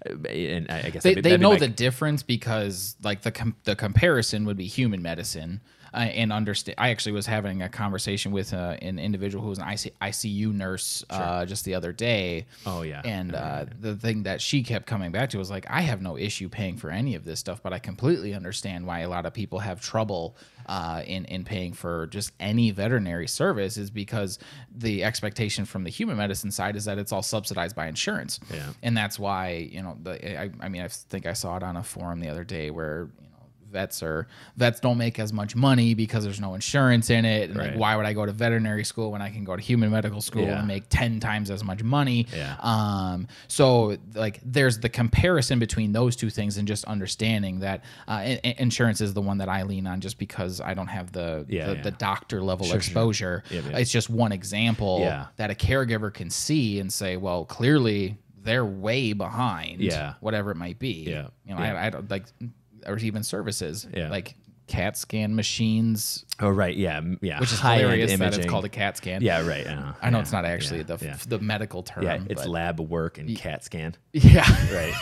And I guess They, be- they know the difference because like the com- the comparison would be human medicine uh, and understand. I actually was having a conversation with uh, an individual who was an IC- ICU nurse uh, just the other day. Oh, yeah. and uh, the thing that she kept coming back to was like, I have no issue paying for any of this stuff, but I completely understand why a lot of people have trouble uh, in in paying for just any veterinary service is because the expectation from the human medicine side is that it's all subsidized by insurance. Yeah. and that's why you know the I, I mean I think I saw it on a forum the other day where you know vets are vets don't make as much money because there's no insurance in it and like why would I go to veterinary school when I can go to human medical school Yeah. and make 10 times as much money Yeah. um so like there's the comparison between those two things and just understanding that uh, insurance is the one that I lean on just because I don't have the Yeah, the, yeah. the doctor level Sure, sure. exposure Yeah, yeah. it's just one example that a caregiver can see and say well clearly they're way behind Yeah. whatever it might be Yeah. you know Yeah. I, I don't like or even services Yeah. like cat scan machines Oh right, yeah, yeah. which is High-end hilarious that it's called a cat scan Yeah, right. uh, I know yeah, it's not actually yeah, the yeah. the medical term yeah, it's lab work and CAT scan. yeah Right,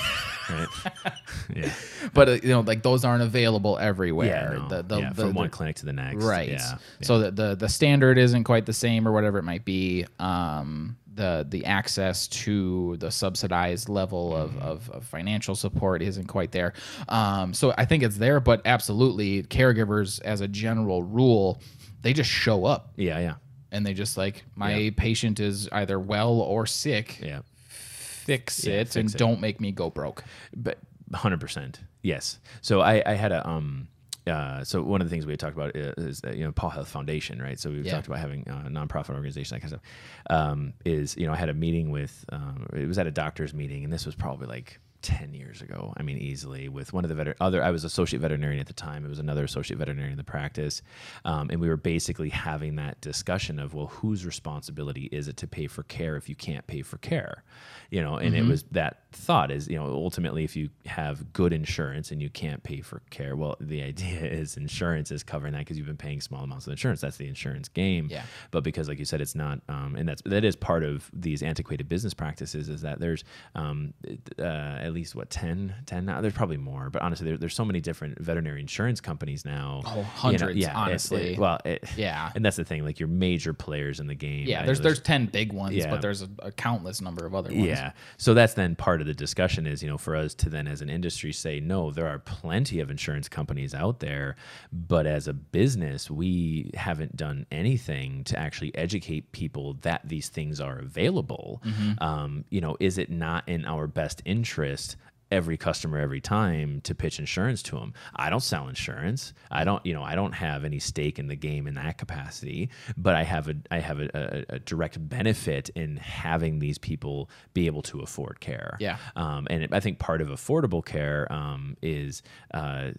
right. Yeah, but uh, you know like those aren't available everywhere yeah. No. the, the, yeah the- from one clinic to the next. right Yeah. so the, the the standard isn't quite the same or whatever it might be um the the access to the subsidized level of, Mm-hmm. of, of financial support isn't quite there um so i think it's there but absolutely caregivers as a general rule they just show up yeah, yeah, and they just like my Yeah. patient is either well or sick yeah. fix Yeah, it fix and it. don't make me go broke but 100% yes so i i had a um uh, so one of the things we had talked about is, is that, you know Paul Health Foundation, right? So we've Yeah. talked about having a nonprofit organization, that kind of stuff. Um, is you know I had a meeting with um, it was at a doctor's meeting, and this was probably like 10 years ago. I mean, easily with one of the veter- other, I was associate veterinarian at the time. It was another associate veterinarian in the practice. Um, and we were basically having that discussion of, well, whose responsibility is it to pay for care if you can't pay for care? You know, and it was that thought is, you know, ultimately, if you have good insurance and you can't pay for care, well, the idea is insurance is covering that because you've been paying small amounts of insurance. That's the insurance game. Yeah. But because, like you said, it's not, um, and that's that is part of these antiquated business practices is that there's um, uh, at least what 10, 10 now. There's probably more, but honestly, there, there's so many different veterinary insurance companies now. Oh, You know, hundreds, yeah, honestly. it- well, it, Yeah. and that's the thing. Like your major players in the game. Yeah, I there's there's ten big ones, Yeah. but there's a, a countless number of other ones. yeah. So that's then part of the discussion is, you know, for us to then as an industry say, no, there are plenty of insurance companies out there, but as a business, we haven't done anything to actually educate people that these things are available. Um, you know, is it not in our best interest? Every customer every time to pitch insurance to them. I don't sell insurance. I don't, you know, I don't have any stake in the game in that capacity, but I have a I have a, a, a direct benefit in having these people be able to afford care. Yeah. Um, and it, I think part of affordable care um, is uh,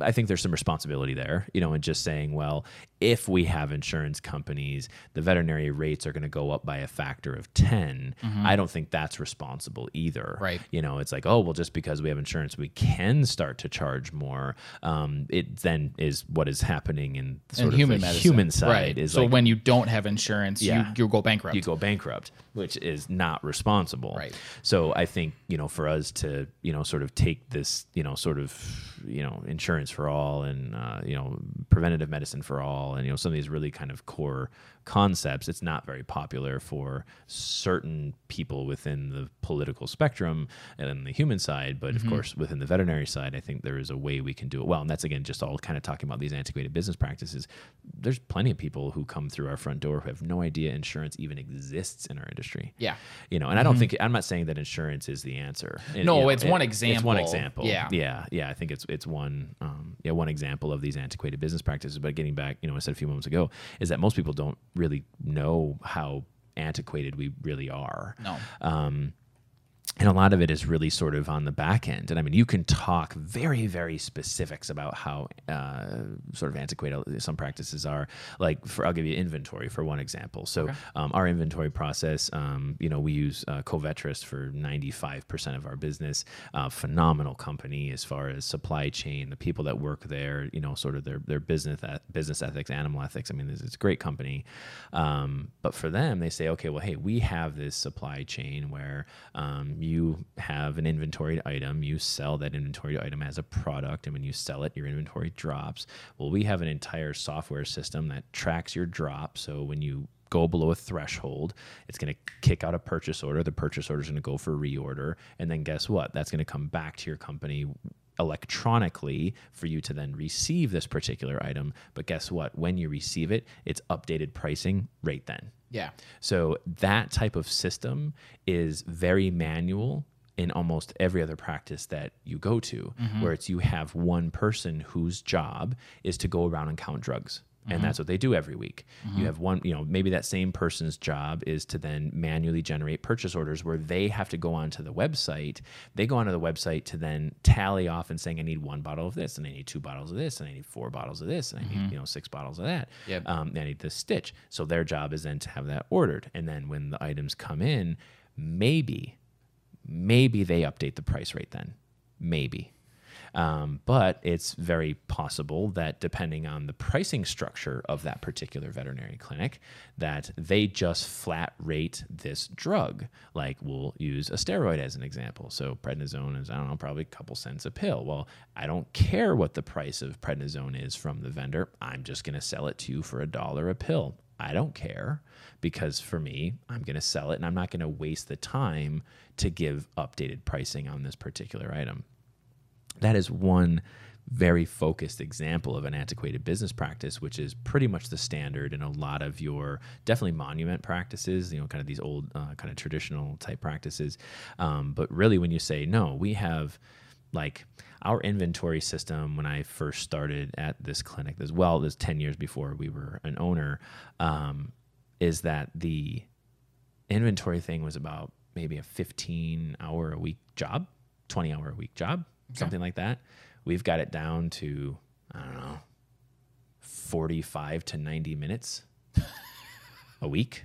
I think there's some responsibility there, you know, in just saying, well, if we have insurance companies, the veterinary rates are going to go up by a factor of 10. I don't think that's responsible either. Mm-hmm. Right. You know, it's like, oh, well, just because we have insurance, we can start to charge more. Um, it then is what is happening in sort And of human the medicine. human side right. is so like, when you don't have insurance, Yeah. you you go bankrupt. you go bankrupt, which is not responsible. Right. So I think, you know, for us to, you know, sort of take this, you know, sort of, you know, insurance for all and, uh, you know, preventative medicine for all and, you know, some of these really kind of core concepts, it's not very popular for certain people within the political spectrum and the human side. But Mm-hmm. of course, within the veterinary side, I think there is a way we can do it well. And that's, again, just all kind of talking about these antiquated business practices. There's plenty of people who come through our front door who have no idea insurance even exists in our industry. Yeah. You know, and I don't think I'm not saying that insurance is the answer. Mm-hmm. No, you know, it's one example. It's one example. example. Yeah. yeah, yeah. I think it's it's one um, yeah one example of these antiquated business practices. But getting back, you know, I said a few moments ago, is that most people don't really know how antiquated we really are. No. Um, and a lot of it is really sort of on the back end. And I mean, you can talk very, very specifics about how uh, sort of antiquated some practices are. Like, for I'll give you inventory for one example. So, um, our inventory process, um, you know, we use uh, Covetrus for 95% of our business. Uh, phenomenal company as far as supply chain, the people that work there, you know, sort of their their business eth- business ethics, animal ethics. I mean, it's, it's a great company. Um, but for them, they say, okay, well, hey, we have this supply chain where um, you have an inventoried item, you sell that inventoried item as a product, and when you sell it, your inventory drops. Well, we have an entire software system that tracks your drop. So when you go below a threshold, it's going to kick out a purchase order. The purchase order is going to go for reorder. And then guess what? That's going to come back to your company electronically for you to then receive this particular item. But guess what? When you receive it, it's updated pricing right then. Yeah. So that type of system is very manual in almost every other practice that you go to, mm-hmm. where it's you have one person whose job is to go around and count drugs. And mm-hmm. that's what they do every week. You mm-hmm. have one, you know, maybe that same person's job is to then manually generate purchase orders where they have to go onto the website. They go onto the website to then tally off and saying, I need one bottle of this, and I need two bottles of this, and I need four bottles of this, and I need, mm-hmm. you know, six bottles of that. Yep. Um, they need this stitch. So their job is then to have that ordered. And then when the items come in, maybe, maybe they update the price rate then. Maybe. Um, but it's very possible that depending on the pricing structure of that particular veterinary clinic, that they just flat rate this drug. Like we'll use a steroid as an example. So prednisone is, I don't know, probably a couple cents a pill. Well, I don't care what the price of prednisone is from the vendor. I'm just going to sell it to you for a dollar a pill. I don't care because for me, I'm going to sell it and I'm not going to waste the time to give updated pricing on this particular item that is one very focused example of an antiquated business practice, which is pretty much the standard in a lot of your definitely monument practices, you know, kind of these old, uh, kind of traditional type practices. Um, but really, when you say, no, we have like our inventory system when I first started at this clinic, as well as 10 years before we were an owner, um, is that the inventory thing was about maybe a 15 hour a week job, 20 hour a week job, something like that. We've got it down to, I don't know, 45 to 90 minutes a week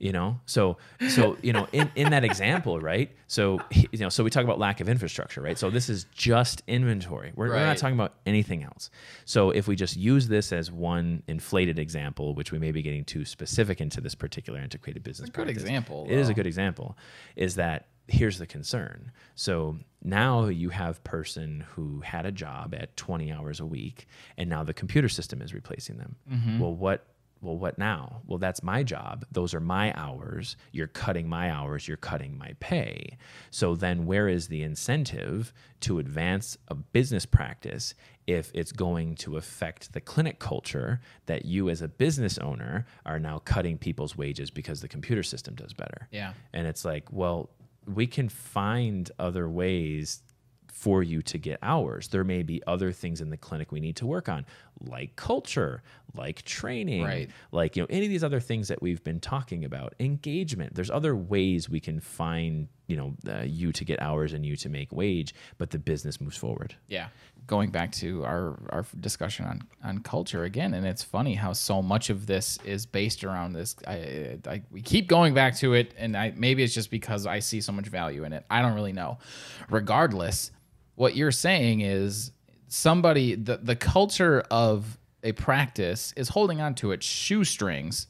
you know? So so you know in, in that example right? So you know so we talk about lack of infrastructure right? So this is just inventory. We're, we're not talking about anything else. So if we just use this as one inflated example which we may be getting too specific into this particular antiquated business a good practice, example, it is a good example is that here's the concern. So now you have person who had a job at 20 hours a week and now the computer system is replacing them. Mm-hmm. well what well what now? Well that's my job. Those are my hours. You're cutting my hours. You're cutting my pay. So then where is the incentive to advance a business practice if it's going to affect the clinic culture that you as a business owner are now cutting people's wages because the computer system does better? Yeah. and it's like, well, we can find other ways for you to get hours. There may be other things in the clinic we need to work on, like culture, like training, Right. like you know any of these other things that we've been talking about. Engagement. There's other ways we can find you know uh, you to get hours and you to make wage, but the business moves forward. Yeah. Going back to our, our discussion on, on culture again, and it's funny how so much of this is based around this. I, I we keep going back to it, and I maybe it's just because I see so much value in it. I don't really know. Regardless, what you're saying is somebody the the culture of a practice is holding on to its shoestrings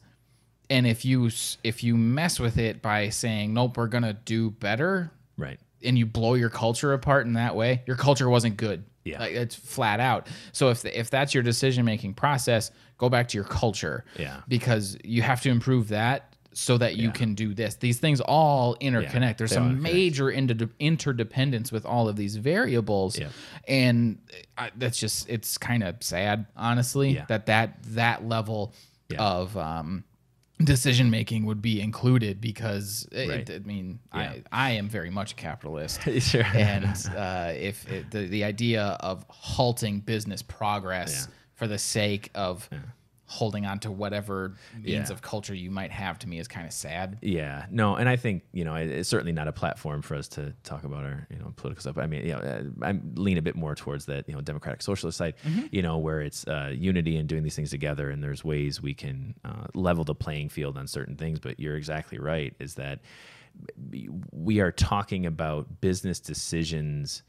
and if you if you mess with it by saying nope we're gonna do better Right. and you blow your culture apart in that way, your culture wasn't good. Yeah. like, it's flat out. So if if that's your decision making process, go back to your culture. Yeah. because you have to improve that so that you can do this. These things all interconnect. There's they some major inter- interdependence with all of these variables, Yeah. and I, that's just it's kind of sad, honestly, Yeah. that that that level Yeah. of um, decision making would be included because it- Right. I mean Yeah. I I am very much a capitalist Sure. and uh, if it, the the idea of halting business progress Yeah. for the sake of holding on to whatever means Yeah. of culture you might have to me is kind of sad. Yeah, no, and I think you know it's certainly not a platform for us to talk about our you know political stuff. I mean, you know, uh, I lean a bit more towards that you know democratic socialist side, you know, where it's uh, unity and doing these things together, and there's ways we can uh, level the playing field on certain things. But you're exactly right, is that we are talking about business decisions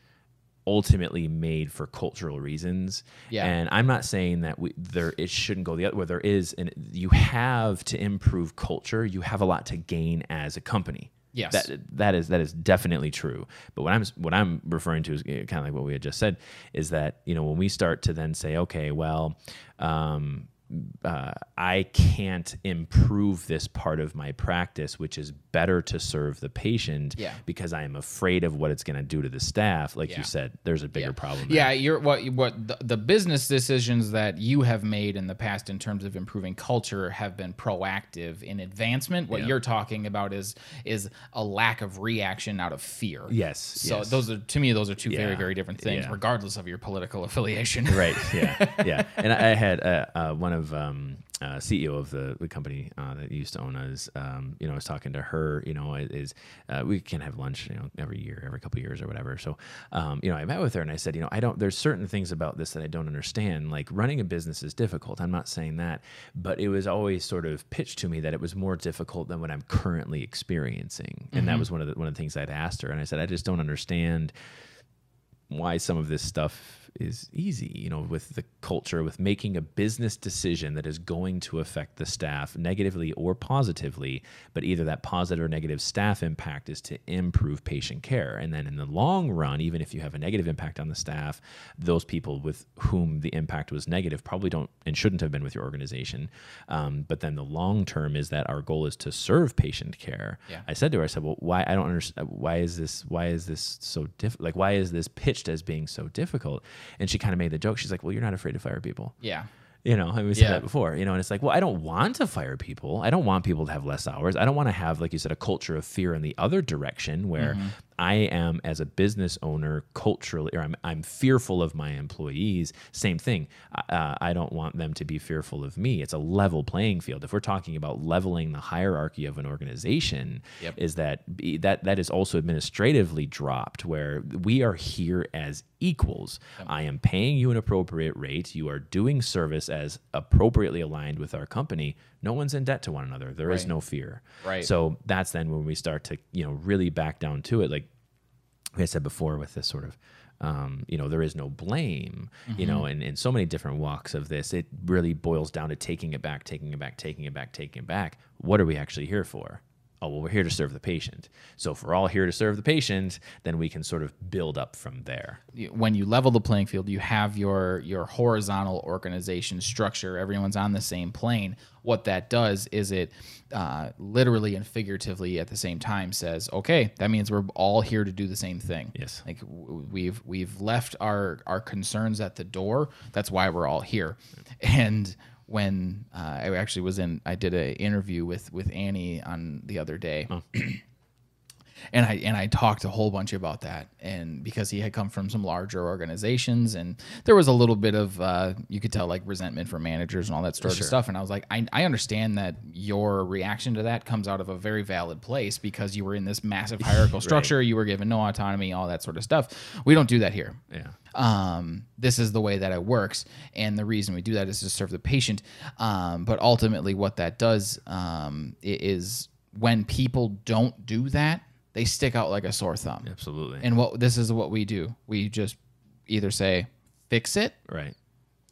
ultimately made for cultural reasons. Yeah. And I'm not saying that we there it shouldn't go the other way. there is and you have to improve culture, you have a lot to gain as a company. Yes. That that is that is definitely true. But what I'm what I'm referring to is kind of like what we had just said is that, you know, when we start to then say, okay, well, um uh, I can't improve this part of my practice, which is better to serve the patient Yeah. because I am afraid of what it's going to do to the staff. Like Yeah. you said, there's a bigger problem. there. Yeah, you're what what the, the business decisions that you have made in the past in terms of improving culture have been proactive in advancement. What Yeah. you're talking about is is a lack of reaction out of fear. Yes. So yes. those are to me those are two very Yeah. very different things, Yeah. regardless of your political affiliation. right yeah yeah and i had uh, uh, one of um, uh, ceo of the, the company uh, that used to own us um, you know i was talking to her you know is uh, we can have lunch you know every year every couple of years or whatever. So um, you know i met with her and i said you know i don't there's certain things about this that i don't understand. Like running a business is difficult. I'm not saying that but it was always sort of pitched to me that it was more difficult than what i'm currently experiencing. And that was one of the one of the things i'd asked her. And i said i just don't understand why some of this stuff is easy, you know, with the culture, with making a business decision that is going to affect the staff negatively or positively, but either that positive or negative staff impact is to improve patient care. And then in the long run, even if you have a negative impact on the staff, those people with whom the impact was negative probably don't and shouldn't have been with your organization. Um, but then the long term is that our goal is to serve patient care. Yeah. I said to her, I said, well, why, I don't understand. Why is this, why is this so difficult? like, why is this pitched as being so difficult? And she kind of made the joke. She's like, well, you're not afraid to fire people. Yeah. You know, and we said Yeah. that before, you know, and it's like, well, I don't want to fire people. I don't want people to have less hours. I don't want to have, like you said, a culture of fear in the other direction where Mm-hmm. I am as a business owner culturally, or I'm, I'm fearful of my employees. Same thing. Uh, I don't want them to be fearful of me. It's a level playing field. If we're talking about leveling the hierarchy of an organization, Yep. is that that that is also administratively dropped, where we are here as equals. I am paying you an appropriate rate. You are doing service as appropriately aligned with our company. No one's in debt to one another. There is Right. no fear. Right. So that's then when we start to you know really back down to it. Like like I said before, with this sort of, um, you know, there is no blame, you know, and in so many different walks of this, it really boils down to taking it back, taking it back, taking it back, taking it back. What are we actually here for? Oh, well, we're here to serve the patient. So if we're all here to serve the patient, then we can sort of build up from there. when you level the playing field, you have your your horizontal organization structure. Everyone's on the same plane. What that does is it uh, literally and figuratively at the same time says, okay, that means we're all here to do the same thing. Yes. Like we've we've left our our concerns at the door. That's why we're all here. And when uh, I actually was in, I did an interview with with Annie on the other day and I and I talked a whole bunch about that, and because he had come from some larger organizations, and there was a little bit of uh, you could tell like resentment from managers and all that sort of stuff, and I was like, I, I understand that your reaction to that comes out of a very valid place because you were in this massive hierarchical structure, you were given no autonomy, all that sort of stuff. We don't do that here Yeah. um, this is the way that it works. And the reason we do that is to serve the patient. Um, but ultimately, what that does um, is when people don't do that, they stick out like a sore thumb. Absolutely. And what this is what we do. We just either say, fix it right.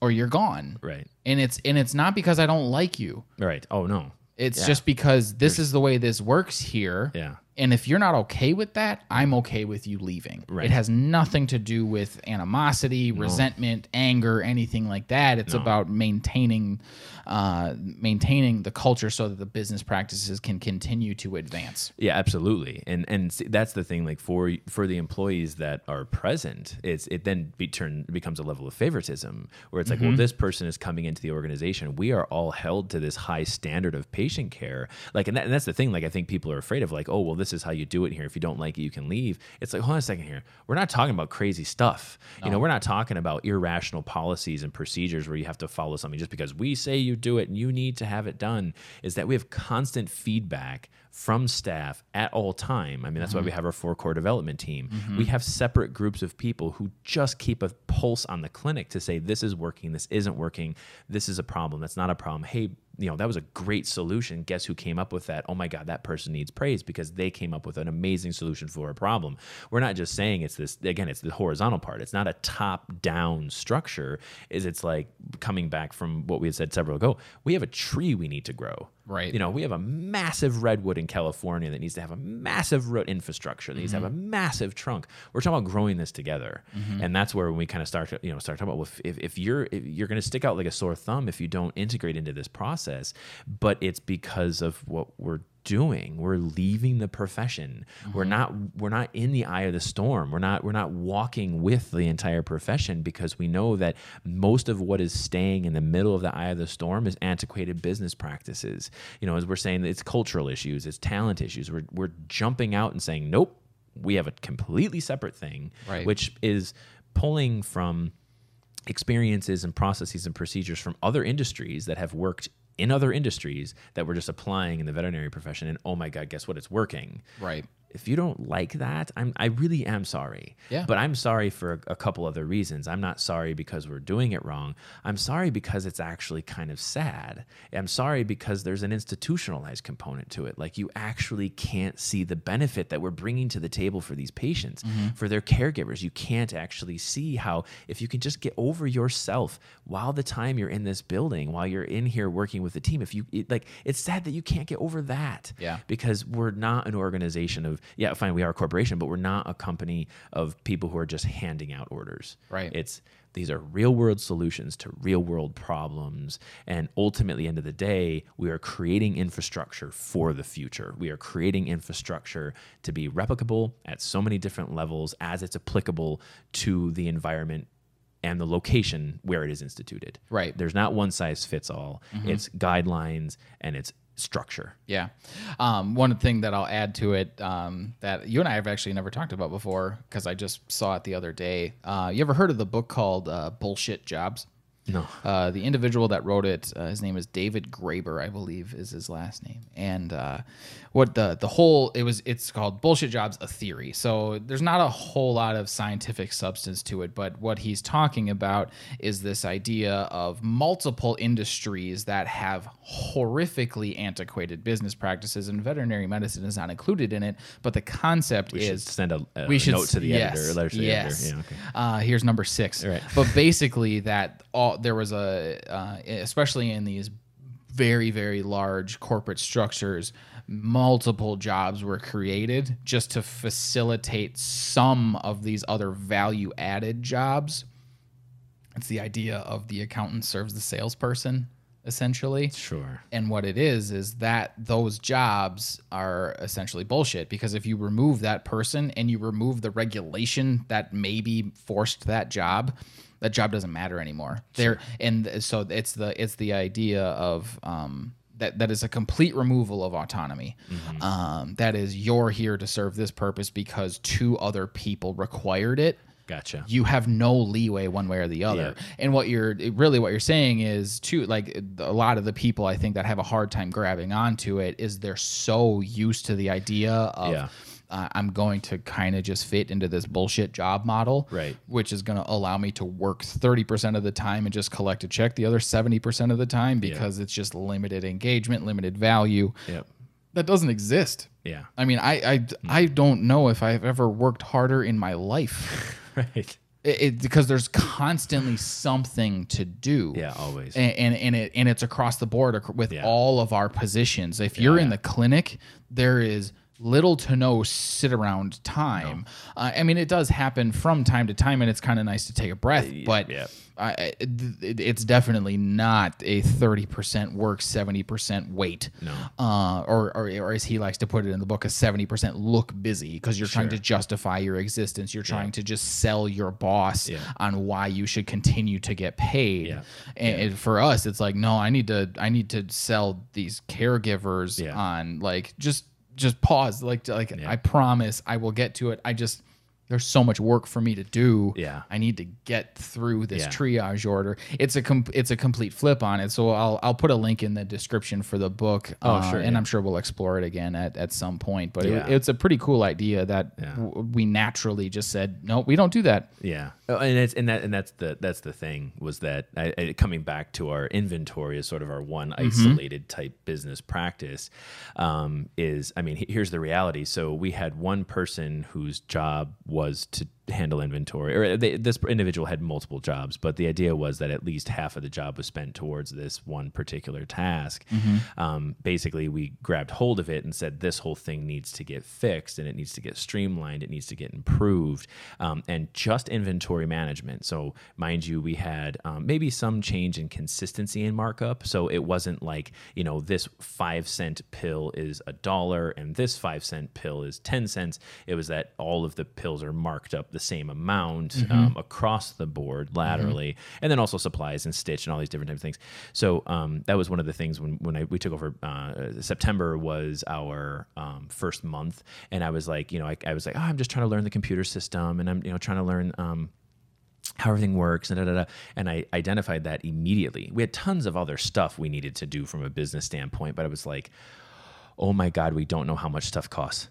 or you're gone. Right. And it's and it's not because I don't like you. Right. Oh, no. It's just because this is the way this works here. Yeah. And if you're not okay with that, I'm okay with you leaving. Right. It has nothing to do with animosity, resentment, anger, anything like that. It's about maintaining uh, maintaining the culture so that the business practices can continue to advance. Yeah, absolutely, and and see, that's the thing. Like for for the employees that are present, it's it then be turn becomes a level of favoritism where it's like, well, this person is coming into the organization. We are all held to this high standard of patient care. Like, and, that, and that's the thing. Like, I think people are afraid of like, oh, well, this is how you do it here. If you don't like it, you can leave. It's like, hold on a second here. We're not talking about crazy stuff. You know, we're not talking about irrational policies and procedures where you have to follow something just because we say you do it and you need to have it done. Is that we have constant feedback from staff at all time. I mean, that's why we mm-hmm. have our four core development team. Mm-hmm. We have separate groups of people who just keep a pulse on the clinic to say this is working, this isn't working, this is a problem, that's not a problem. Hey, you know, that was a great solution. Guess who came up with that? Oh my God, that person needs praise because they came up with an amazing solution for a problem. We're not just saying it's this again, it's the horizontal part. It's not a top-down structure. Is it's like coming back from what we had said several ago. We have a tree we need to grow. Right. You know, we have a massive redwood in California that needs to have a massive root infrastructure, that needs to have a mm-hmm. massive trunk. We're talking about growing this together, mm-hmm. and that's where we kind of start to you know start talking about well, if, if you're if you're going to stick out like a sore thumb if you don't integrate into this process, but it's because of what we're doing. We're leaving the profession. We're mm-hmm. not we're not in the eye of the storm. We're not we're not walking with the entire profession because we know that most of what is staying in the middle of the eye of the storm is antiquated business practices. You know as we're saying it's cultural issues it's talent issues. We're, we're jumping out and saying nope we have a completely separate thing Right. which is pulling from experiences and processes and procedures from other industries that have worked in other industries that we're just applying in the veterinary profession and oh my god guess what it's working Right. If you don't like that i'm i really am sorry. Yeah. but i'm sorry for a, a couple other reasons. I'm not sorry because we're doing it wrong. I'm sorry because it's actually kind of sad. I'm sorry because there's an institutionalized component to it. Like you actually can't see the benefit that we're bringing to the table for these patients mm-hmm. for their caregivers. You can't actually see how if you can just get over yourself while the time you're in this building while you're in here working with the team if you it, like it's sad that you can't get over that Yeah. because we're not an organization of yeah fine we are a corporation but we're not a company of people who are just handing out orders Right. it's these are real world solutions to real world problems and ultimately end of the day we are creating infrastructure for the future we are creating infrastructure to be replicable at so many different levels as it's applicable to the environment and the location where it is instituted Right. there's not one size fits all. Mm-hmm. It's guidelines and it's structure. Yeah. Um, one thing that I'll add to it um, that you and I have actually never talked about before because I just saw it the other day. Uh, you ever heard of the book called uh, Bullshit Jobs? No. Uh, the individual that wrote it, uh, his name is David Graeber, I believe, is his last name. And uh, what the the whole it was, it's called Bullshit Jobs: A Theory. So there's not a whole lot of scientific substance to it, but what he's talking about is this idea of multiple industries that have horrifically antiquated business practices, and veterinary medicine is not included in it. But the concept We is send a, a we should note to the yes, editor, to the editor. Yeah, okay. Uh, here's number six. Right. But basically, that all there was a, uh, especially in these very very large corporate structures, multiple jobs were created just to facilitate some of these other value added jobs. It's the idea of the accountant serves the salesperson, essentially. Sure. And what it is is that those jobs are essentially bullshit because if you remove that person and you remove the regulation that maybe forced that job, that job doesn't matter anymore. There and so it's the it's the idea of um that, that is a complete removal of autonomy. Um, that is, you're here to serve this purpose because two other people required it Gotcha. you have no leeway one way or the other. Yeah. And what you're really what you're saying is too like a lot of the people I think that have a hard time grabbing onto it is they're so used to the idea of Yeah. Uh, I'm going to kind of just fit into this bullshit job model, Right. Which is going to allow me to work 30% of the time and just collect a check the other 70% of the time because it's just limited engagement, limited value. Yep. That doesn't exist. Yeah. I mean, I I, I don't know if I've ever worked harder in my life. Right. It, it- because there's constantly something to do. Yeah, always. And, and and it and it's across the board with Yeah. all of our positions. If you're in the clinic, there is little to no sit around time. Uh, I mean, it does happen from time to time, and it's kind of nice to take a breath. But yeah. It, it's definitely not a thirty percent work, seventy percent wait. No. Uh, or, or or as he likes to put it in the book, a seventy percent look busy because you're trying to justify your existence. You're trying to just sell your boss Yeah. on why you should continue to get paid. Yeah. And for us, it's like, no, I need to I need to sell these caregivers Yeah. on like just just pause. Like like I promise I will get to it. I just there's so much work for me to do. Yeah. I need to get through this Yeah. triage order. It's a com- it's a complete flip on it. So I'll I'll put a link in the description for the book. Oh, uh, sure, And yeah. I'm sure we'll explore it again at, at some point. But Yeah. it, it's a pretty cool idea that w- we naturally just said no, we don't do that. Yeah, Oh, and it's and that and that's the that's the thing was that I, I, coming back to our inventory as sort of our one Mm-hmm. isolated type business practice um, is I mean here's the reality. So we had one person whose job was to handle inventory, or they, this individual had multiple jobs, but the idea was that at least half of the job was spent towards this one particular task. Um, basically, we grabbed hold of it and said this whole thing needs to get fixed and it needs to get streamlined, it needs to get improved, um, and just inventory management. So, mind you, we had um, maybe some change in consistency in markup. So it wasn't like you know this five cent pill is a dollar and this five cent pill is ten cents. It was that all of the pills are marked up the same amount um, across the board laterally, and then also supplies and stitch and all these different types of things. So um, that was one of the things when when I, we took over. Uh, September was our um, first month, and I was like, you know, I, I was like, oh, I'm just trying to learn the computer system, and I'm you know trying to learn. Um, how everything works and da, da, da. and I identified that immediately. We had tons of other stuff we needed to do from a business standpoint, but I was like, "Oh my god, we don't know how much stuff costs."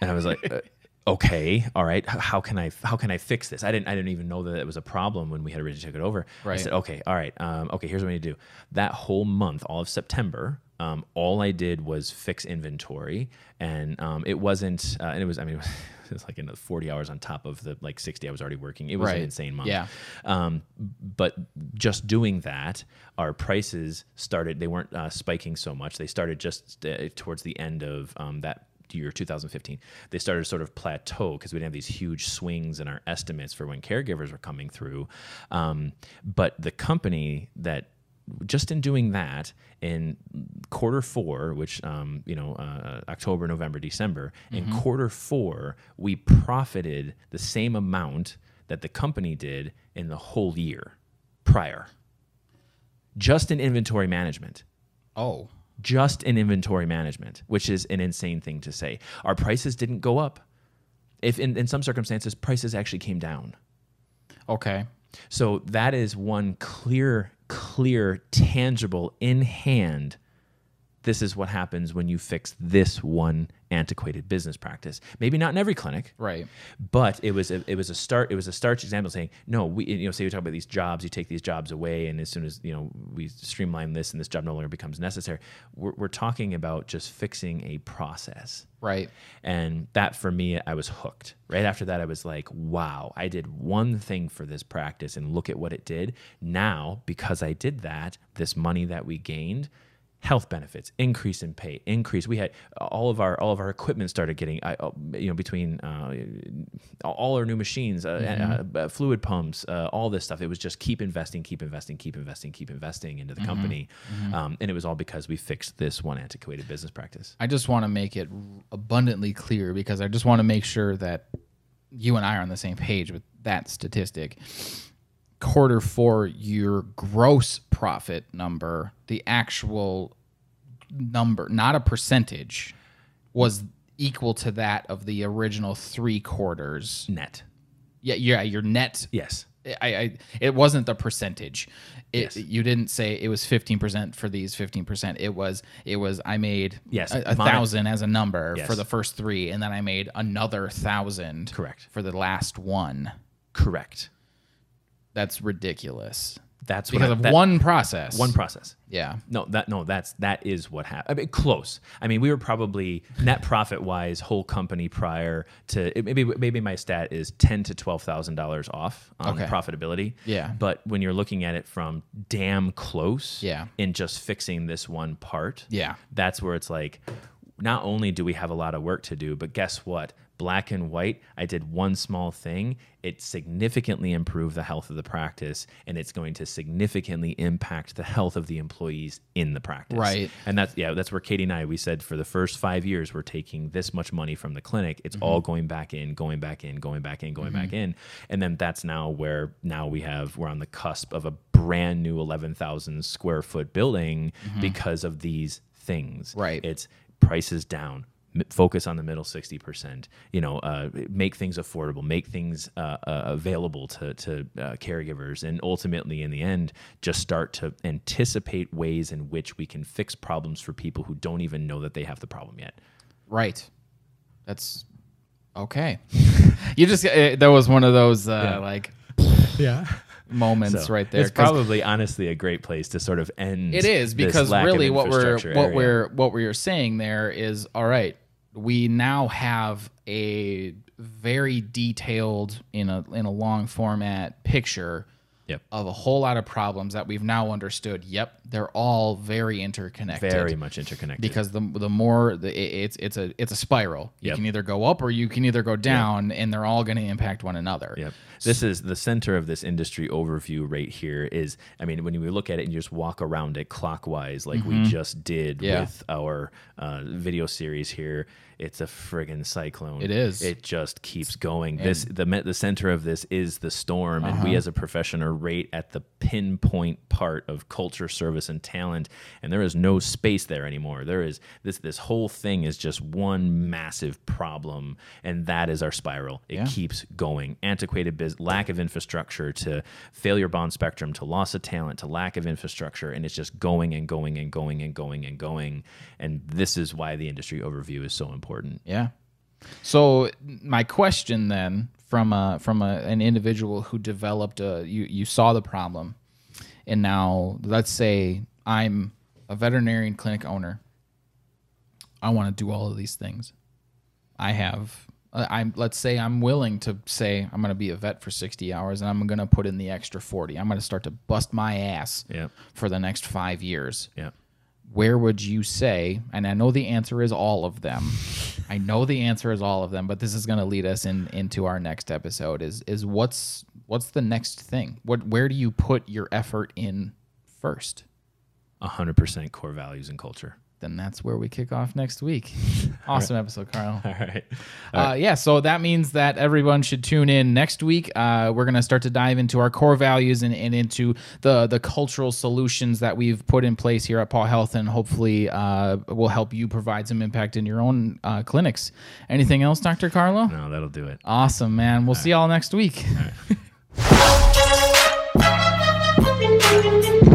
and I was like, "Okay, all right, how can I how can I fix this?" I didn't I didn't even know that it was a problem when we had originally took it over. I said, "Okay, all right, um, okay, here's what I need to do." That whole month, all of September, um, all I did was fix inventory, and um, it wasn't, uh, and it was, I mean, it was, it was like in the 40 hours on top of the like 60 I was already working. It was an insane month. Yeah. Um, but just doing that, our prices started, they weren't uh, spiking so much. They started just uh, towards the end of um, that year 2015 they started to sort of plateau because we didn't have these huge swings in our estimates for when caregivers were coming through. Um, but the company that just in doing that in quarter four, which um, you know uh, October, November, December, in quarter four we profited the same amount that the company did in the whole year prior, just in inventory management. Oh, just in inventory management, which is an insane thing to say. Our prices didn't go up. If in, in some circumstances, prices actually came down. Okay. So that is one clear, clear, tangible, in hand. This is what happens when you fix this one antiquated business practice. Maybe not in every clinic, Right. but it was a, it was a start. It was a starch example saying, no, we you know say we talk about these jobs, you take these jobs away, and as soon as you know we streamline this and this job no longer becomes necessary, we're, we're talking about just fixing a process. Right. And that for me, I was hooked. Right after that, I was like, wow, I did one thing for this practice and look at what it did. Now, because I did that, this money that we gained, health benefits, increase in pay, increase. We had all of our all of our equipment started getting, uh, you know, between uh, all our new machines, uh, uh, uh, fluid pumps, uh, all this stuff. It was just keep investing, keep investing, keep investing, keep investing into the company, Um, and it was all because we fixed this one antiquated business practice. I just want to make it abundantly clear because I just want to make sure that you and I are on the same page with that statistic. Quarter four, your gross profit number, the actual number, not a percentage, was equal to that of the original three quarters. Net, Yeah, yeah, your net yes. I, I it wasn't the percentage. It, Yes. You didn't say it was fifteen percent for these fifteen percent. It was it was I made Yes, a, a thousand as a number Yes. for the first three, and then I made another thousand Correct. for the last one. Correct. That's ridiculous That's what because I- of that- one process. one process. yeah. No, that no, that's that is what happened. I mean, close. I mean, we were probably net profit wise, whole company prior to it- maybe maybe my stat is ten to twelve thousand dollars off on Okay. profitability. Yeah. But when you're looking at it from damn close, Yeah. in just fixing this one part, Yeah. that's where it's like, not only do we have a lot of work to do, but guess what? Black and white, I did one small thing. It significantly improved the health of the practice, and it's going to significantly impact the health of the employees in the practice. Right. And that's yeah, that's where Katie and I we said for the first five years we're taking this much money from the clinic. It's mm-hmm. all going back in, going back in, going back in, going back mm-hmm. in, and then that's now where now we have we're on the cusp of a brand new eleven thousand square foot building mm-hmm. because of these things. Right. It's prices down. M- Focus on the middle sixty percent. You know, uh, make things affordable, make things uh, uh, available to to uh, caregivers, and ultimately, in the end, just start to anticipate ways in which we can fix problems for people who don't even know that they have the problem yet. Right. That's okay. you just uh, that was one of those uh, Yeah. like Yeah, moments So, right there. It's probably honestly a great place to sort of end. It is because really what we're what area. we're what we're saying there is all right. We now have a very detailed in a in a long format picture Yep. of a whole lot of problems that we've now understood. Yep, they're all very interconnected. very much interconnected. because the the more the, it- it's it's a it's a spiral. You Yep. can either go up or you can either go down, and they're all going to impact one another. Yep. This is the center of this industry overview right here is I mean when you look at it and you just walk around it clockwise like we just did Mm-hmm. Yeah. with our uh, video series here it's a friggin' cyclone. It is. It just keeps going. this the the center of this is the storm and Uh-huh. we as a profession are right at the pinpoint part of culture, service and talent and there is no space there anymore. There is this this whole thing is just one massive problem and that is our spiral. It Yeah. keeps going. Antiquated biz, lack of infrastructure to failure bond spectrum to loss of talent to lack of infrastructure, and it's just going and going and going and going and going. And this is why the industry overview is so important. Yeah. So my question then, from a from a, an individual who developed a, you you saw the problem, and now let's say I'm a veterinarian clinic owner. I want to do all of these things. I have. uh, I'm let's say I'm willing to say I'm going to be a vet for 60 hours and I'm going to put in the extra 40. I'm going to start to bust my ass Yeah. for the next 5 years Yeah. where would you say and i know the answer is all of them i know the answer is all of them but this is going to lead us in into our next episode is is what's what's the next thing what where do you put your effort in first hundred percent core values and culture. then that's where we kick off next week. Awesome episode, Carl. All right. Uh, yeah, so that means that everyone should tune in next week. Uh, we're going to start to dive into our core values and, and into the the cultural solutions that we've put in place here at Paul Health, and hopefully uh, will help you provide some impact in your own uh, clinics. Anything else, Dr. Carlo? No, that'll do it. Awesome, man. We'll see y'all next week. Thank you.